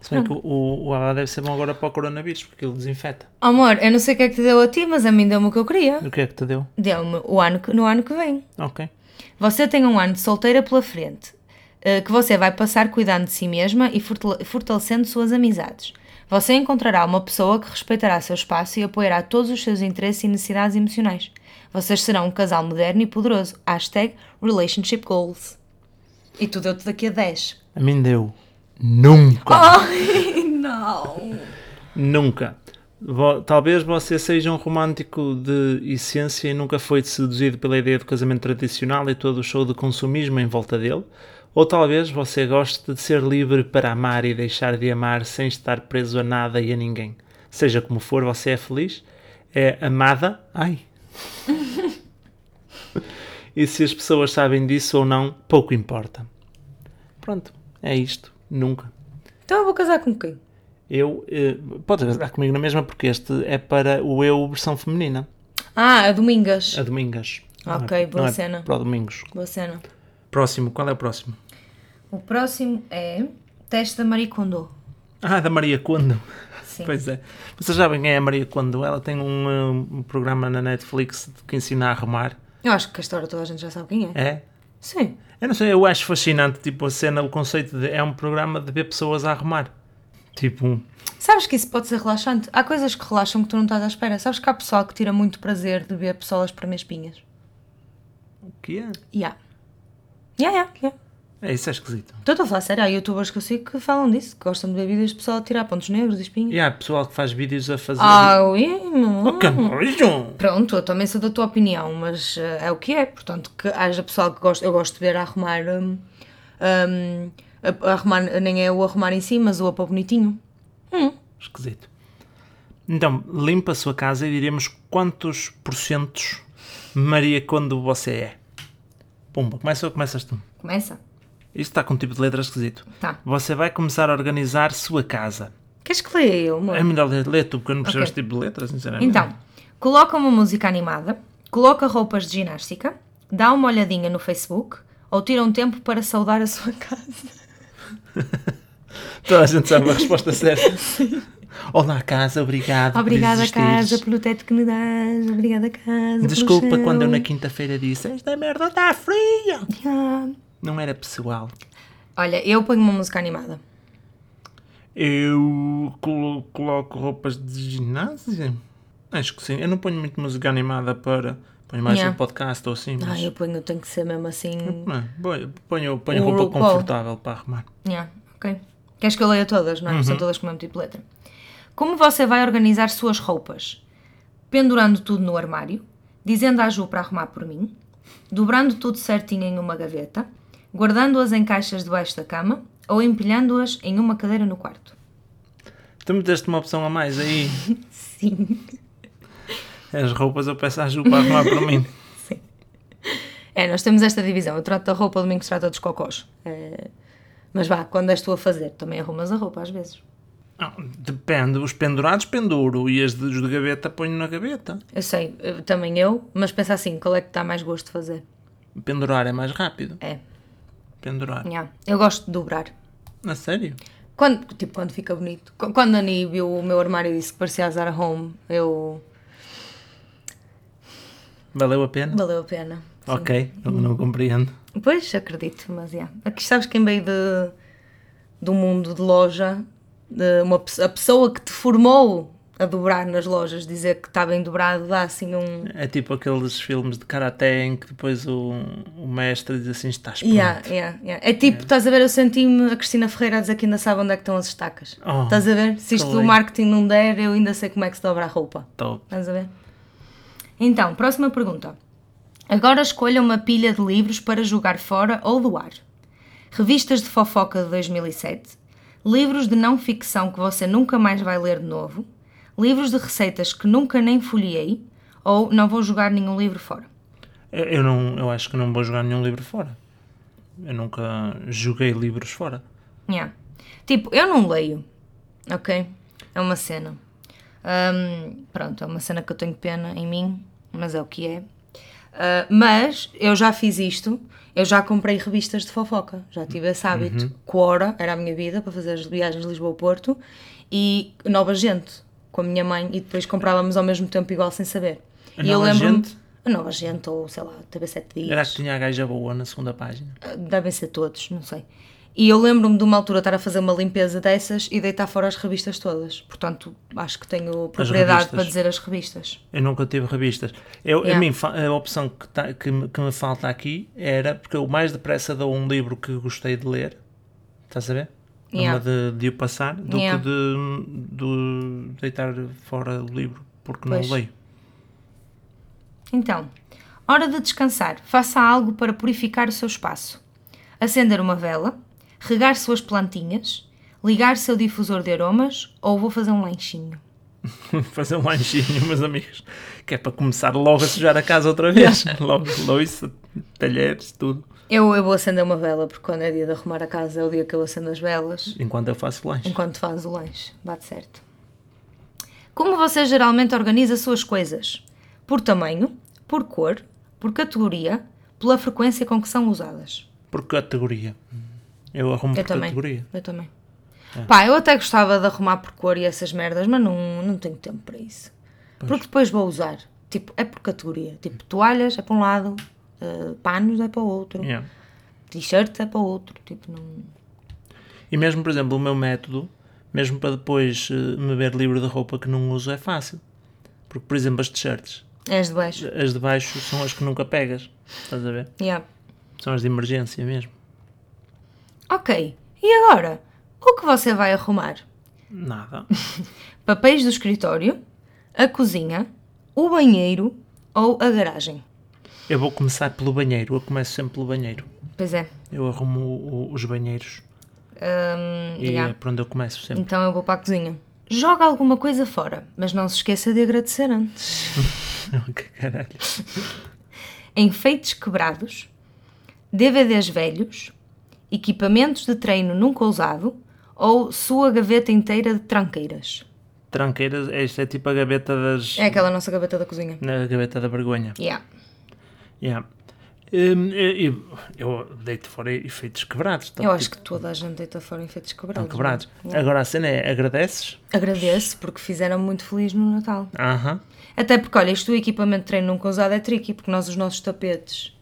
Se bem que o, o deve ser bom agora para o coronavírus, porque ele desinfeta. Amor, eu não sei o que é que te deu a ti, mas a mim deu-me o que eu queria. O que é que te deu? Deu-me o ano que, no ano que vem. Ok. Você tem um ano de solteira pela frente, eh, que você vai passar cuidando de si mesma e fortale- fortalecendo suas amizades. Você encontrará uma pessoa que respeitará seu espaço e apoiará todos os seus interesses e necessidades emocionais. Vocês serão um casal moderno e poderoso. Hashtag Relationship Goals. E tu deu-te daqui a 10. A mim deu. Nunca. Ai, não! Nunca. Talvez você seja um romântico de essência e nunca foi seduzido pela ideia do casamento tradicional e todo o show de consumismo em volta dele. Ou talvez você goste de ser livre para amar e deixar de amar sem estar preso a nada e a ninguém. Seja como for, você é feliz, é amada. Ai! e se as pessoas sabem disso ou não, pouco importa. Pronto, é isto. Nunca. Então eu vou casar com quem? Eu, eh, pode casar comigo na mesma porque este é para o eu versão feminina, Ah, a Domingas. a Domingas. Não Ok, é, boa não é cena. Para o Domingos. Boa cena. Próximo, qual é o próximo? O próximo é Teste da Marie Kondo. Ah, da Maria Kondo. Sim. Pois é. Vocês sabem quem é a Maria Kondo? Ela tem um, eh, um programa na Netflix que ensina a arrumar. Eu acho que esta hora toda a gente já sabe quem é. É? Sim. Eu não sei, eu acho fascinante, tipo, a cena, o conceito de é um programa de ver pessoas a arrumar. Tipo, Sabes que isso pode ser relaxante? Há coisas que relaxam que tu não estás à espera. Sabes que há pessoal que tira muito prazer de ver pessoas para espinhas. o que é? Ya. Ya, ya, ya. É, isso é esquisito. Estou a falar sério. Há youtubers que eu sei que falam disso, que gostam de ver vídeos de pessoal a tirar pontos negros e espinhas. E há pessoal que faz vídeos a fazer. Ah, ui, não. Oh, que nojo! Pronto, eu também sou da tua opinião, mas eh, é o que é. Portanto, que haja pessoal que gosta. Eu gosto de ver a arrumar. hum, hum, a- a arrumar nem é o arrumar em si, mas o a pôr bonitinho. Esquisito. Então, limpa a sua casa e diremos quantos porcentos Maria quando você é. Pumba, começa ou começas tu? Começa? Isto está com um tipo de letra esquisito. Tá. Você vai começar a organizar sua casa. Queres que leia eu, amor? É melhor ler, ler tu, porque eu não percebo Ok. este tipo de letra, sinceramente. Então, coloca uma música animada, coloca roupas de ginástica, dá uma olhadinha no Facebook ou tira um tempo para saudar a sua casa. Toda a gente sabe a resposta certa. Olá, casa, obrigado. Obrigada, casa, pelo teto que me dás. Obrigada, casa. Desculpa quando eu na quinta-feira disse esta merda está fria. Yeah. Não era pessoal. Olha, eu ponho uma música animada. Eu colo- coloco roupas de ginásio? Acho que sim. Eu não ponho muito música animada para. Ponho mais Yeah. um podcast ou assim, Ah, mas. eu ponho, tem que ser mesmo assim. Não, ponho, ponho, ponho roupa RuPaul. confortável para arrumar. Yeah, ok. Queres que eu leia todas, não é? Uhum. São todas com o mesmo tipo de letra. Como você vai organizar suas roupas? Pendurando tudo no armário, dizendo à Ju para arrumar por mim, dobrando tudo certinho em uma gaveta, guardando-as em caixas debaixo da cama ou empilhando-as em uma cadeira no quarto. Tu meteste uma opção a mais aí. Sim. As roupas eu peço à Ju para arrumar para mim. É, nós temos esta divisão. Eu trato da roupa, o domingo trata dos cocós. É, Mas vá, quando és tu a fazer, também arrumas a roupa às vezes. Não, depende. Os pendurados penduro e as de, os de gaveta ponho na gaveta. Eu sei, também eu, mas pensa assim, qual é que dá mais gosto de fazer? Pendurar é mais rápido. É, Pendurar. yeah. eu gosto de dobrar. A sério? Quando, tipo, quando fica bonito. Qu- Quando a Ani viu o meu armário e disse que parecia a Zara Home, eu... Valeu a pena? Valeu a pena. Sim. Ok, não, não compreendo. Pois, acredito, mas, yeah. Aqui sabes quem veio de, do mundo de loja, de uma, a pessoa que te formou a dobrar nas lojas, dizer que está bem dobrado, dá assim um... É tipo aqueles filmes de karaté em que depois o, o mestre diz assim: estás pronto. Yeah, yeah, yeah. É tipo, estás a ver, eu senti-me a Cristina Ferreira a dizer que ainda sabe onde é que estão as estacas. Oh, estás a ver? Se isto do marketing não der, eu ainda sei como é que se dobra a roupa. Top. Estás a ver? Então, próxima pergunta. Agora escolha uma pilha de livros para jogar fora ou doar. Revistas de fofoca de 2007, livros de não ficção que você nunca mais vai ler de novo, livros de receitas que nunca nem folhei ou não vou jogar nenhum livro fora. Eu, não, eu acho que não vou jogar nenhum livro fora. Eu nunca joguei livros fora. Yeah. Tipo, eu não leio, ok? É uma cena. Ahm, pronto, é uma cena que eu tenho pena em mim, mas é o que é. Ah, mas eu já fiz isto, eu já comprei revistas de fofoca, já tive esse hábito. Quora era a minha vida para fazer as viagens de Lisboa ao Porto e Nova Gente com a minha mãe e depois comprávamos ao mesmo tempo igual sem saber. A e eu Nova lembro-me. Gente? A Nova Gente, ou sei lá, TV 7 Dias. Era que tinha a gaja boa na segunda página. Devem ser todos, não sei. E eu lembro-me de uma altura estar a fazer uma limpeza dessas e deitar fora as revistas todas. Portanto, acho que tenho propriedade para dizer as revistas. Eu nunca tive revistas. Eu, Yeah. A mim, a opção que, tá- que, me, que me falta aqui era porque eu mais depressa dou um livro que gostei de ler, estás a ver? Yeah. Numa de, de o passar, do Yeah. que de, de deitar fora o livro, porque Pois. não leio. Então, hora de descansar. Faça algo para purificar o seu espaço. Acender uma vela, regar suas plantinhas, ligar seu difusor de aromas ou vou fazer um lanchinho. Fazer um lanchinho, meus amigos, que é para começar logo a sujar a casa outra vez. logo, louça, talheres, tudo. Eu, eu vou acender uma vela porque quando é dia de arrumar a casa é o dia que eu acendo as velas. Enquanto eu faço lanche. enquanto faz o lanche. Bate certo. Como você geralmente organiza suas coisas? Por tamanho, por cor, por categoria, pela frequência com que são usadas. Por categoria. Eu arrumo Eu por também. categoria. Eu também. Pá, eu até gostava de arrumar por cor e essas merdas, mas não, não tenho tempo para isso. Porque depois vou usar. Tipo, é por categoria. Tipo, toalhas é para um lado, eh, panos é para o outro, Yeah. t-shirts é para o outro. Tipo, não. E mesmo, por exemplo, o meu método, mesmo para depois eh, me ver livre de roupa que não uso, é fácil. Porque, por exemplo, as t-shirts, as de baixo. as de baixo são as que nunca pegas. Estás a ver? Yeah. São as de emergência mesmo. Ok. E agora? O que você vai arrumar? Nada. papéis do escritório, a cozinha, o banheiro ou a garagem. Eu vou começar pelo banheiro. Eu começo sempre pelo banheiro. Pois é. Eu arrumo o- os banheiros. Hum, E yeah. é por onde eu começo sempre. Então eu vou para a cozinha. Joga alguma coisa fora, mas não se esqueça de agradecer antes. que caralho. Enfeites quebrados, DVDs velhos, equipamentos de treino nunca usado ou sua gaveta inteira de tranqueiras. Tranqueiras, esta é tipo a gaveta das. É aquela nossa gaveta da cozinha. Na gaveta da vergonha. Yeah. Yeah. Hum, eu, eu deito fora efeitos quebrados. Então, Eu acho tipo, que toda a gente deita fora efeitos quebrados. estão quebrados. é? Agora a cena é, agradeces? Agradeço porque fizeram muito feliz no Natal. Aham. Até porque, olha, isto do equipamento de treino nunca usado é tricky, porque nós os nossos tapetes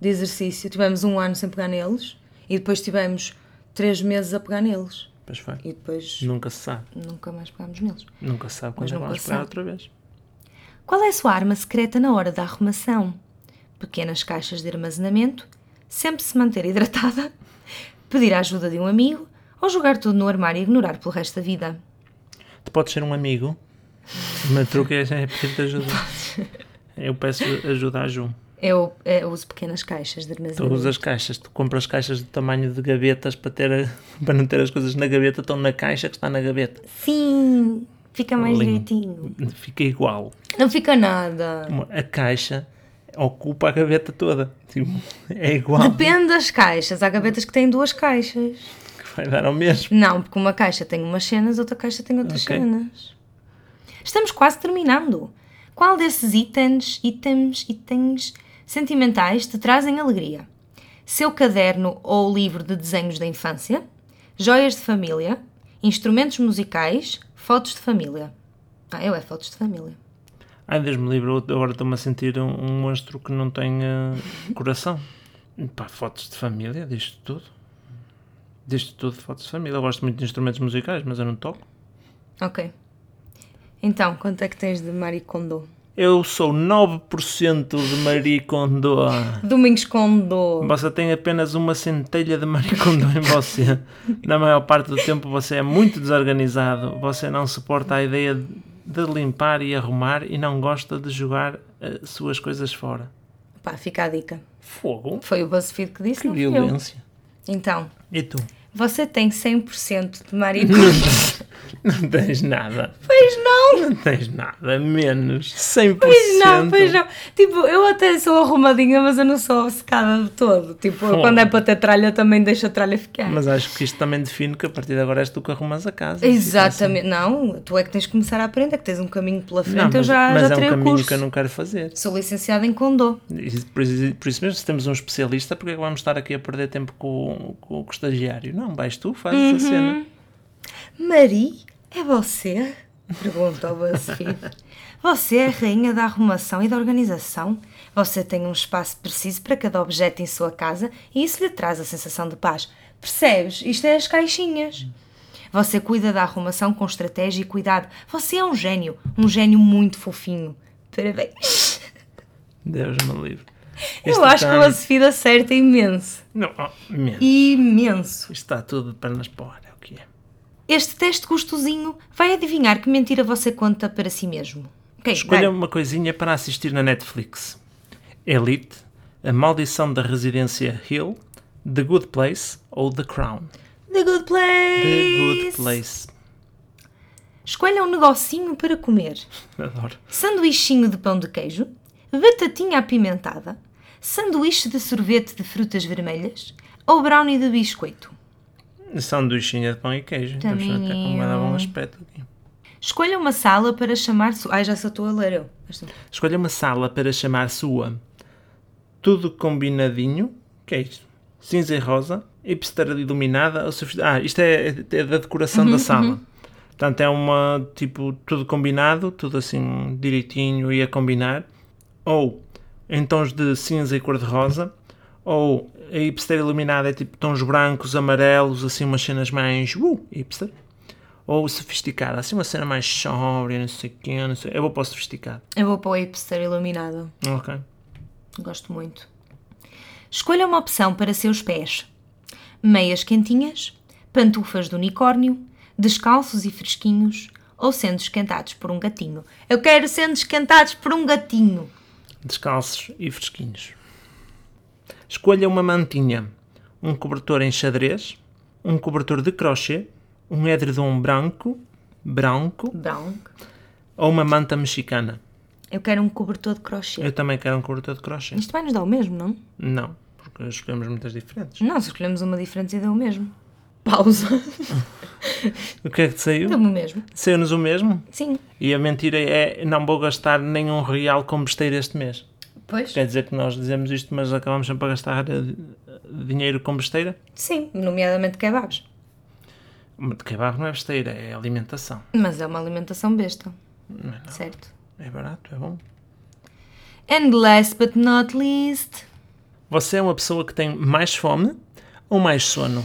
de exercício tivemos um ano sem pegar neles e depois tivemos três meses a pegar neles. Pois foi. E depois Nunca se sabe. nunca mais pegámos neles. Nunca se sabe quando é que vamos pegar outra vez. Qual é a sua arma secreta na hora da arrumação? Pequenas caixas de armazenamento, sempre se manter hidratada, pedir a ajuda de um amigo ou jogar tudo no armário e ignorar pelo resto da vida. Tu podes ser um amigo, mas truque é é pedir-te ajuda. Eu peço ajuda à Ju. Eu, eu uso pequenas caixas de Tu armazenamento. usas caixas, tu compras caixas de tamanho de gavetas para, ter, a- para não ter as coisas na gaveta, estão na caixa que está na gaveta. Sim, fica mais Lindo. direitinho. Fica igual. Não fica nada. A caixa ocupa a gaveta toda. Tipo, é igual. Depende das caixas. Há gavetas que têm duas caixas. Que vai dar ao mesmo. Não, porque uma caixa tem umas cenas, outra caixa tem outras Ok. cenas. Estamos quase terminando. Qual desses itens, itens, itens sentimentais te trazem alegria? Seu caderno ou livro de desenhos da infância? Joias de família? Instrumentos musicais? Fotos de família? Ah, eu é fotos de família. Ai, Deus me livre, agora estou-me a sentir um, um monstro que não tem eh, coração. Pá, fotos de família, disto tudo. Disto tudo, fotos de família. Eu gosto muito de instrumentos musicais, mas eu não toco. Ok. Então, quanto é que tens de Marie Kondo? Eu sou 9% de Marie Kondo. Domingos Kondo. Você tem apenas uma centelha de Marie Kondo em você. Na maior parte do tempo você é muito desorganizado. Você não suporta a ideia de limpar e arrumar e não gosta de jogar as suas coisas fora. Pá, fica a dica. Fogo? Foi o BuzzFeed que disse, Que fui eu. violência. Então, E tu? Você tem 100% de Marie Kondo. Não tens nada. pois não, Não tens nada. Menos. 100%. pois não, pois não. Tipo, eu até sou arrumadinha, mas eu não sou obcecada de todo. Tipo, eu, quando é para ter tralha, também deixo a tralha ficar. Mas acho que isto também define que a partir de agora és tu que arrumas a casa. Fica assim. Exatamente. Não, tu é que tens que começar a aprender, que tens um caminho pela frente. Não, eu mas, já, mas já é um caminho curso. que eu não quero fazer. Sou licenciada em Kondo. E por, isso, por isso mesmo, se temos um especialista, porque é que vamos estar aqui a perder tempo com, com, com o estagiário? Não, vais tu, fazes Uhum. a cena. Marie, é você? Pergunta ao BuzzFeed. Você é a rainha da arrumação e da organização. Você tem um espaço preciso para cada objeto em sua casa e isso lhe traz a sensação de paz. Percebes? Isto é as caixinhas. Você cuida da arrumação com estratégia e cuidado. Você é um gênio, um gênio muito fofinho. Parabéns. Deus me livre. Eu Isto acho que o BuzzFeed acerta imenso. Não, oh. Imenso. Isto está tudo de pernas para o ar, é o que é. Este teste gostosinho vai adivinhar que mentira você conta para si mesmo. Ok, Escolha uma coisinha para assistir na Netflix. Elite, A Maldição da Residência Hill, The Good Place ou The Crown. The Good Place. The Good Place. Escolha um negocinho para comer. Adoro. Sanduichinho de pão de queijo, batatinha apimentada, sanduíche de sorvete de frutas vermelhas ou brownie de biscoito. Sanduichinha de pão e queijo. Então, isto até dar bom aspecto aqui. Escolha uma sala para chamar... Su... Ai, já só estou a ler eu. Escolha uma sala para chamar sua. Tudo combinadinho. que é isto? Cinza e rosa. Hipster iluminada. Ou sofist- Ah, isto é, é da decoração da sala. Portanto, é uma, tipo, tudo combinado, tudo assim direitinho e a combinar. Ou em tons de cinza e cor-de-rosa. Ou a hipster iluminada é tipo tons brancos, amarelos, assim umas cenas mais uh, hipster. Ou sofisticada, assim uma cena mais sóbria, não sei o quê, não sei. Eu vou para o sofisticado. Eu vou para o hipster iluminado. Ok. Gosto muito. Escolha uma opção para seus pés. Meias quentinhas, pantufas de unicórnio, descalços e fresquinhos ou sendo esquentados por um gatinho. Eu quero sendo esquentados por um gatinho. Descalços e fresquinhos. Escolha uma mantinha, um cobertor em xadrez, um cobertor de crochê, um edredom branco, branco Brown. ou uma manta mexicana. Eu quero um cobertor de crochê. Eu também quero um cobertor de crochê. Isto vai nos dar o mesmo, não? Não, porque escolhemos muitas diferentes. Não, se escolhemos uma diferente, deu o mesmo. Pausa. O que é que te saiu? Deu-me o mesmo. Saiu-nos o mesmo? Sim. E a mentira é não vou gastar nenhum real com besteira este mês. Pois. Quer dizer que nós dizemos isto, mas acabamos sempre a gastar eh, dinheiro com besteira? Sim, nomeadamente kebabs. De kebab não é besteira, é alimentação. Mas é uma alimentação besta. Não é, não. Certo. é barato, é bom. And last but not least. Você é uma pessoa que tem mais fome ou mais sono?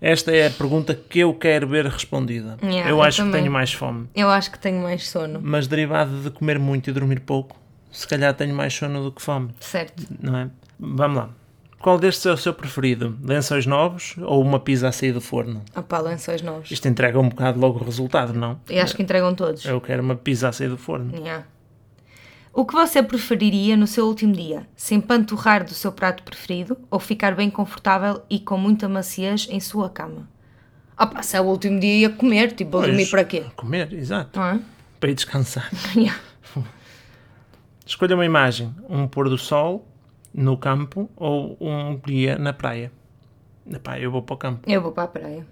Esta é a pergunta que eu quero ver respondida. Yeah, eu eu acho que também. tenho mais fome. Eu acho que tenho mais sono. Mas derivado de comer muito e dormir pouco, se calhar tenho mais sono do que fome, Certo. não é? Vamos lá. Qual destes é o seu preferido? Lençóis novos ou uma pizza a sair do forno? Opá, lençóis novos. Isto entrega um bocado logo o resultado, não? E acho que entregam todos. Eu quero uma pizza a sair do forno. Yeah. O que você preferiria no seu último dia? Se empanturrar do seu prato preferido ou ficar bem confortável e com muita maciez em sua cama? Opa, se é o último dia ia comer, tipo, vou dormir Pois, para quê? Comer, exato. Não é? Para ir descansar. Yeah. Escolha uma imagem. Um pôr do sol no campo ou um dia na praia. Na praia eu vou para o campo. Eu vou para a praia.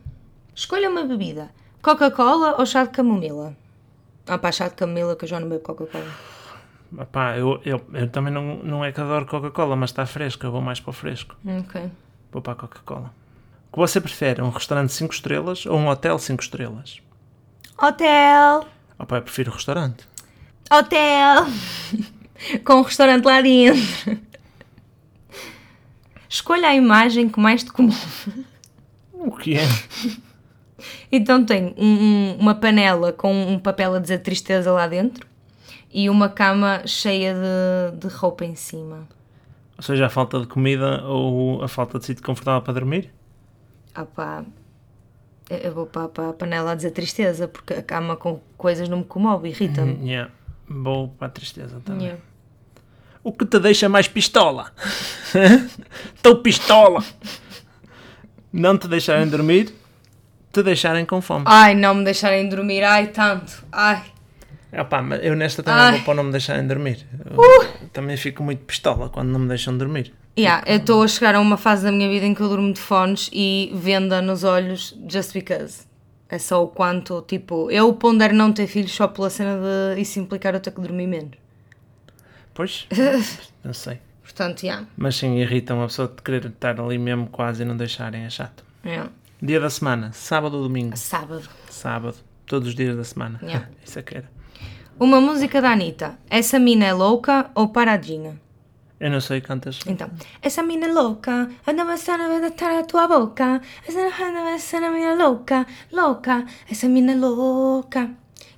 Escolha uma bebida. Coca-Cola ou chá de camomila? Ah pá, chá de camomila que eu já não bebo Coca-Cola. Epá, eu, eu, eu também não, não é que adoro Coca-Cola, mas está fresco. Eu vou mais para o fresco. Ok. Vou para a Coca-Cola. O que você prefere? Um restaurante 5 estrelas ou um hotel 5 estrelas? Hotel! Opa, eu prefiro restaurante. Hotel! Com um restaurante lá dentro. Escolha a imagem que mais te comove. O que é? Então tem um- um- uma panela com um papel a dizer tristeza lá dentro e uma cama cheia de, de roupa em cima. Ou seja, a falta de comida ou a falta de sítio confortável para dormir? Ah pá, eu- vou para, para a panela a dizer tristeza porque a cama com coisas não me comove, irrita-me. Yeah. Vou para a tristeza também. Yeah. O que te deixa mais pistola? Estou pistola! Não te deixarem dormir, te deixarem com fome. Ai, não me deixarem dormir, ai tanto, ai. Mas eu nesta também Ai. Uh! vou para não me deixarem dormir. Eu Também fico muito pistola quando não me deixam dormir. Yeah, eu estou a chegar a uma fase da minha vida em que eu durmo de fones e venda nos olhos just because. É só o quanto, tipo, eu pondero não ter filhos só pela cena de isso implicar eu ter que dormir menos. Pois, não sei. Portanto, yeah. Mas sim, irrita uma pessoa de querer estar ali mesmo quase e não deixarem, é chato. yeah. Dia da semana, sábado ou domingo? Sábado. Sábado, todos os dias da semana. Yeah. Isso é que era. Uma música da Anitta. Essa mina é louca ou paradinha? Eu não sei cantas. Então, essa mina é louca, anda passando vai estar na tua boca. Essa anda essa mina louca, louca, essa mina é louca.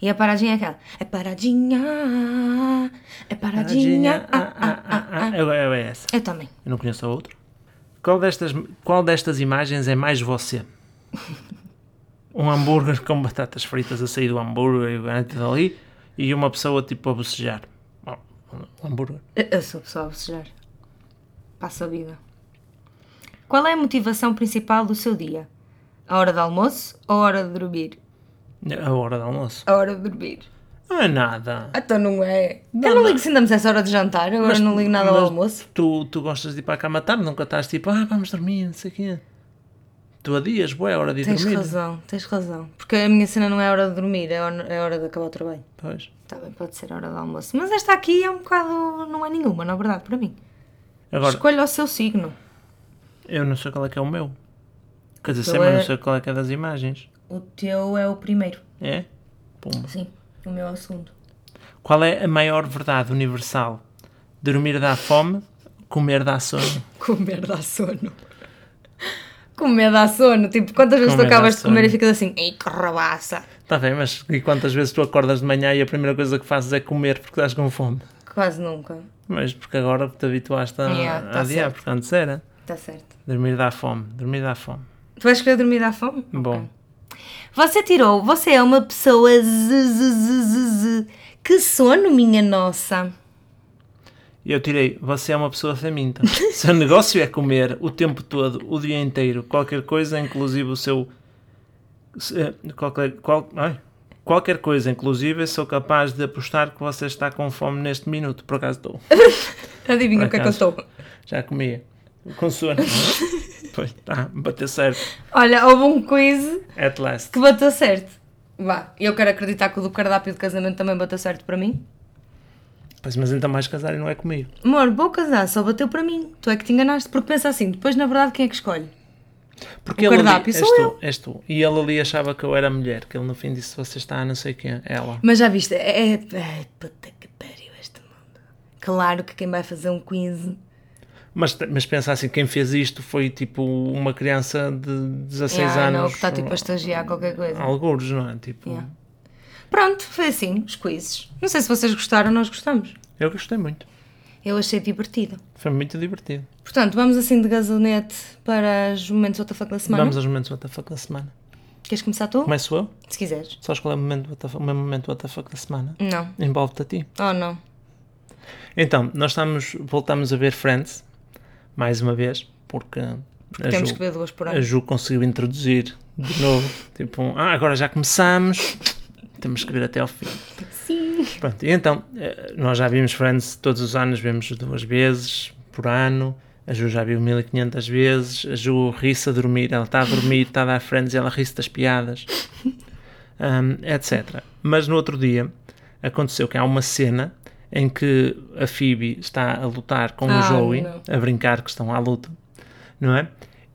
E a paradinha é aquela, é paradinha, é paradinha, ah, ah, ah, ah. Eu, eu é essa. Eu também. Eu não conheço a outra. Qual destas, qual destas imagens é mais você? Um hambúrguer com batatas fritas a sair do hambúrguer e dali e uma pessoa tipo a bocejar. Um hambúrguer. Eu- sou pessoa a bocejar. Passo a vida. Qual é a motivação principal do seu dia? A hora do almoço ou a hora de dormir? A hora do almoço. A hora de dormir. Não é nada. Então não é. Não, eu não não. ligo se andamos essa hora de jantar, agora Mas- não ligo nada ao almoço. Tu, tu gostas de ir para a cama tarde, nunca estás tipo, ah, vamos dormir, não sei o quê. Tu adias, boa, é hora de Tens dormir. razão, tens razão. Porque a minha cena não é a hora de dormir, é hora, é hora de acabar o trabalho. Pois. Também pode ser a hora do almoço. Mas esta aqui é um bocado. não é nenhuma, na verdade, para mim. Agora, Escolha o seu signo. eu não sei qual é que é o meu. Quer dizer, mas é- não sei qual é que é das imagens. O teu é o primeiro. É? Pumba. Sim, o meu é o segundo. Qual é a maior verdade universal? Dormir dá fome, comer dá sono. Comer dá sono. Comer dá sono. Tipo, quantas vezes Comer tu acabas de comer e ficas assim, ei, que rabaça. Está bem, mas e quantas vezes tu acordas de manhã e a primeira coisa que fazes é comer porque estás com fome? Quase nunca. Mas porque agora te habituaste a, Yeah, tá a adiar, porque antes era. Está certo. Dormir dá fome, dormir dá fome. Tu vais querer dormir dá fome? Bom. Você tirou, você é uma pessoa z, z, z, z, z. Que sono, minha nossa. E eu tirei, você é uma pessoa faminta. Seu negócio é comer o tempo todo, o dia inteiro, qualquer coisa, inclusive o seu. se- eh, Qualquer, qual, ai, qualquer coisa, inclusive, sou capaz de apostar que você está com fome neste minuto. Por acaso estou. Adivinha o que é que eu estou? Já comia. Com sono. pois, tá, bateu certo. Olha, houve um quiz At last. que bateu certo. Vá, eu quero acreditar que o do cardápio de casamento também bateu certo para mim. Pois, mas então mais casar e não é comigo. Amor, vou casar, só bateu para mim. Tu é que te enganaste. Porque pensa assim, depois na verdade quem é que escolhe? Porque O ele ali, és sou tu, eu. és tu. E ele ali achava que eu era mulher, que ele no fim disse você está a não sei quem, ela. Mas já viste, é. é, é puta que pariu este mundo. Claro que quem vai fazer um quiz. Mas, mas pensa assim, quem fez isto foi tipo uma criança de 16 Ah, anos. não, que está tipo a estagiar qualquer coisa. Alguns, não é? Tipo, Yeah. Pronto, foi assim, os quizzes. Não sei se vocês gostaram, nós gostamos. eu gostei muito. Eu achei divertido. Foi muito divertido. Portanto, vamos assim de gazonete para os momentos WTF da semana. Vamos aos momentos WTF da semana. Queres começar tu? Começo eu? Se quiseres. Sabes qual é o, momento WTF, o meu momento WTF da semana? Não. Envolve-te a ti. Oh, não. Então, nós estamos, voltamos a ver Friends, mais uma vez, porque a Temos Ju, que ver duas por a ano. Ju conseguiu introduzir de novo, tipo, ah, agora já começamos, temos que ver até ao fim. Sim. Pronto, e então, eh, nós já vimos Friends todos os anos, vemos duas vezes por ano, a Ju já viu 1500 vezes, a Ju ri-se a dormir, ela está a dormir, está a dar Friends e ela ri-se das piadas, hum, etc. Mas no outro dia, aconteceu que há uma cena em que a Phoebe está a lutar com o Ah, Joey, não. a brincar que estão à luta, não é?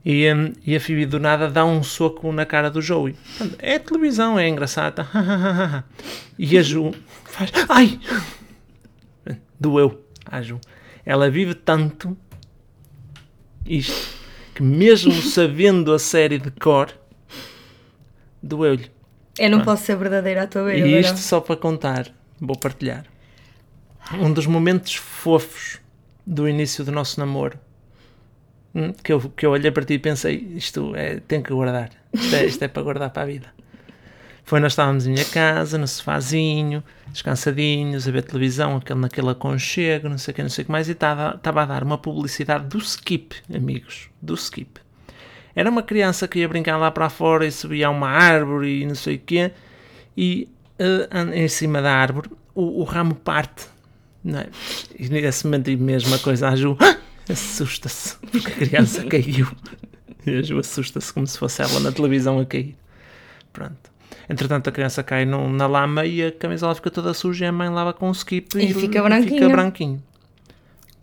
E, hum, e a Phoebe do nada dá um soco na cara do Joey. É televisão, é engraçado. tá? E a Ju faz. Ai! Doeu à Ju. Ela vive tanto isto que, mesmo sabendo a série de cor, doeu-lhe. Eu não posso ser verdadeira à tua beira. E isto só para contar, vou partilhar. Um dos momentos fofos do início do nosso namoro. Hum, Que eu, que eu olhei para ti e pensei, isto é, tem que guardar. Isto é, isto é para guardar para a vida. Foi nós estávamos em minha casa, no sofazinho, descansadinhos, a ver televisão, aquele, naquele aconchego, não sei o que, não sei o que mais, e estava, estava a dar uma publicidade do Skip, amigos, do Skip. Era uma criança que ia brincar lá para fora e subia a uma árvore e não sei o quê, e an- em cima da árvore o, o ramo parte. Não é? E nesse momento e mesmo a coisa, a Ju "Ah!" Assusta-se, porque a criança caiu. E Ju assusta-se como se fosse ela na televisão a cair. Pronto. Entretanto, a criança cai no- na lama e a camisola fica toda suja e a mãe lava com um skip E fica branquinho. fica branquinho.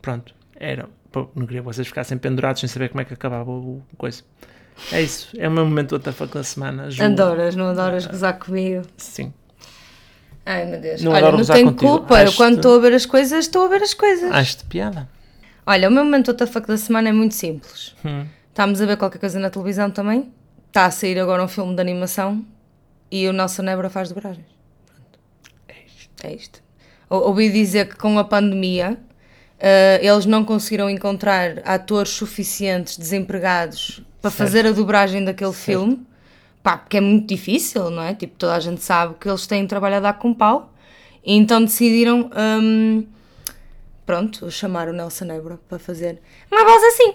Pronto. Era. pô, não queria que vocês ficassem pendurados sem saber como é que acabava o o coisa. É isso. É o meu momento WTF da semana. Ju- Adoras, não adoras gozar comigo? Sim. Ai meu Deus. Não Olha, não tenho contigo. culpa. Eu quando estou a ver as coisas, estou a ver as coisas. Acho-te piada. Olha, o meu momento WTF da semana é muito simples. Hum. Estamos a ver qualquer coisa na televisão também. Está a sair agora um filme de animação e o Nelson Nebra faz dobragens. Pronto. É isto. Ou- Ouvi dizer que com a pandemia eh, eles não conseguiram encontrar atores suficientes desempregados para Certo. fazer a dobragem daquele filme. Pá, porque é muito difícil, não é? Tipo, toda a gente sabe que eles têm trabalho a dar com pau. E então decidiram, hum, pronto, chamar o Nelson Nebra para fazer uma voz assim.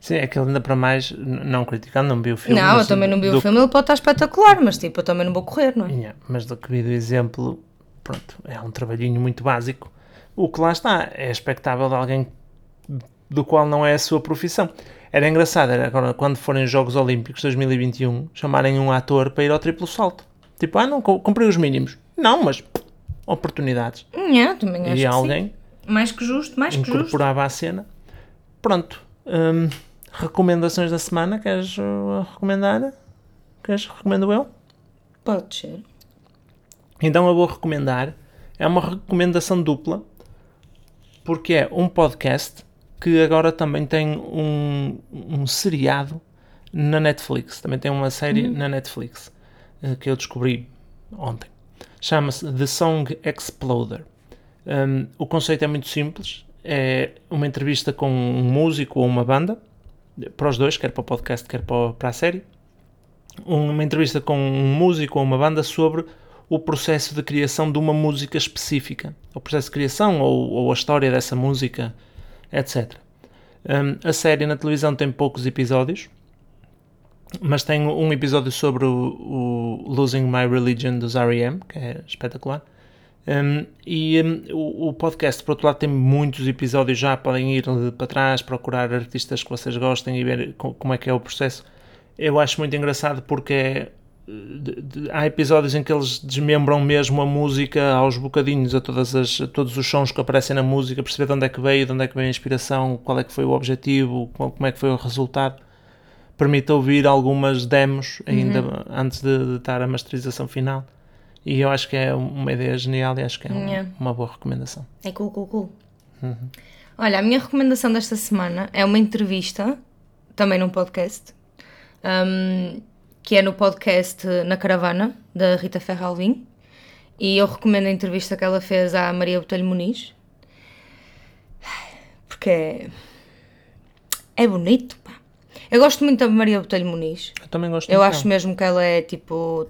Sim, é que ele ainda para mais, não criticando, não vi o filme. não, eu também não vi o do- filme, ele pode estar espetacular, mas tipo, eu também não vou correr, não é? Yeah, mas do que vi do exemplo, pronto, é um trabalhinho muito básico. O que lá está é expectável de alguém do qual não é a sua profissão. Era engraçado, era agora quando forem os Jogos Olímpicos 2021, chamarem um ator para ir ao triplo salto. Tipo, ah, não, cu- cumpri os mínimos. Não, mas oportunidades. Yeah, também acho e alguém. Mais que justo, mais que justo. incorporava a cena. Pronto. hum, recomendações da semana, queres uh, recomendar? Queres recomendo eu? Pode ser. Então eu vou recomendar. É uma recomendação dupla, porque é um podcast que agora também tem um, um seriado na Netflix. Também tem uma série na Netflix eh, que eu descobri ontem. Chama-se The Song Exploder. Um, o conceito é muito simples. É uma entrevista com um músico ou uma banda, para os dois, quer para o podcast, quer para, a série. Uma entrevista com um músico ou uma banda sobre o processo de criação de uma música específica. O processo de criação ou, ou a história dessa música, etc. Um, a série na televisão tem poucos episódios, mas tem um episódio sobre o, o Losing My Religion dos R.E.M., que é espetacular. Um, e um, o, o podcast, por outro lado, tem muitos episódios já. Podem ir para trás, procurar artistas que vocês gostem e ver co- como é que é o processo. Eu acho muito engraçado porque é de- de- há episódios em que eles desmembram mesmo a música aos bocadinhos, a, todas as, a todos os sons que aparecem na música, perceber de onde é que veio, de onde é que veio a inspiração, qual é que foi o objetivo, qual- como é que foi o resultado. Permite ouvir algumas demos ainda antes de, de estar a masterização final. E eu acho que é uma ideia genial e acho que é um- Yeah. uma boa recomendação. É cool, cool, cool. Olha, a minha recomendação desta semana é uma entrevista, também num podcast, um, que é no podcast Na Caravana, da Rita Ferralvim. E eu recomendo a entrevista que ela fez à Maria Botelho Muniz. Porque é, é bonito. Eu gosto muito da Maria Botelho Muniz. Eu também gosto Eu acho mesmo que ela é tipo.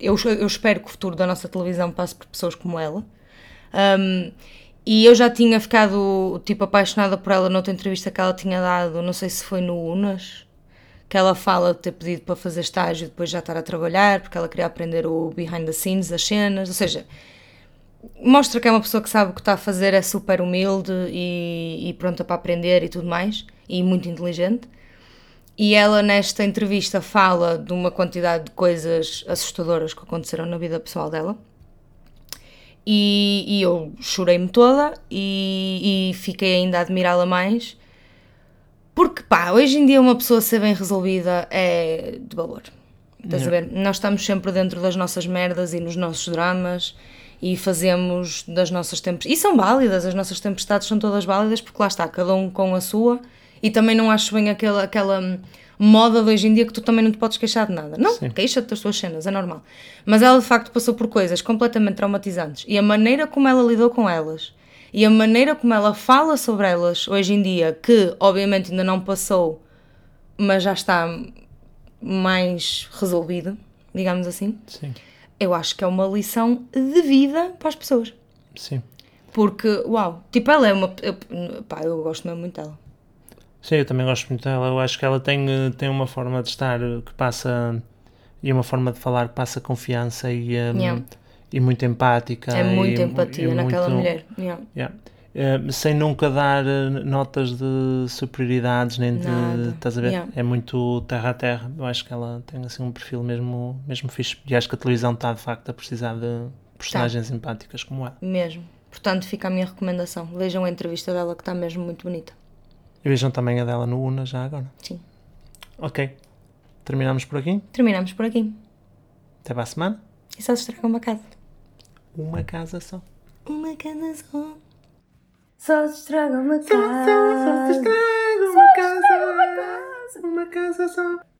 Eu, eu espero que o futuro da nossa televisão passe por pessoas como ela. Um, e eu já tinha ficado tipo apaixonada por ela noutra entrevista que ela tinha dado, não sei se foi no Unas, que ela fala de ter pedido para fazer estágio e depois já estar a trabalhar, porque ela queria aprender o behind the scenes, as cenas, ou seja, mostra que é uma pessoa que sabe o que está a fazer, é super humilde e, e pronta para aprender e tudo mais, e muito inteligente. E ela, nesta entrevista, fala de uma quantidade de coisas assustadoras que aconteceram na vida pessoal dela. E, e eu chorei-me toda e, e fiquei ainda a admirá-la mais. Porque, pá, hoje em dia uma pessoa ser bem resolvida é de valor. Estás a ver? Nós estamos sempre dentro das nossas merdas e nos nossos dramas e fazemos das nossas tempestades. E são válidas, as nossas tempestades são todas válidas porque lá está, cada um com a sua. E também não acho bem aquela, aquela moda de hoje em dia que tu também não te podes queixar de nada. Não, queixa-te das tuas cenas, é normal. Mas ela de facto passou por coisas completamente traumatizantes e a maneira como ela lidou com elas e a maneira como ela fala sobre elas hoje em dia, que obviamente ainda não passou, mas já está mais resolvido, digamos assim, Sim, eu acho que é uma lição de vida para as pessoas. sim. Porque, uau, tipo, ela é uma. Eu, pá, eu gosto mesmo muito dela. Sim, eu também gosto muito dela. Eu acho que ela tem, eh, tem uma forma de estar que passa e uma forma de falar que passa confiança e, eh, Yeah. e muito empática. É muita e, empatia e naquela muito- mulher. Yeah. Yeah. Sem nunca dar eh, notas de superioridades nem de. Nada. Estás a ver? Yeah. É muito terra a terra. Eu acho que ela tem assim um perfil mesmo, mesmo fixe. E acho que a televisão está de facto a precisar de personagens Tá. empáticas como ela. Mesmo. Portanto, fica a minha recomendação. Vejam a entrevista dela que está mesmo muito bonita. E vejam também a dela no Una já agora. Sim. Ok. Terminamos por aqui. Terminamos por aqui. Até para a semana. E só se estraga uma casa. Uma casa só. Uma casa só. Só se estraga uma casa. Só se estraga uma casa. Uma casa só.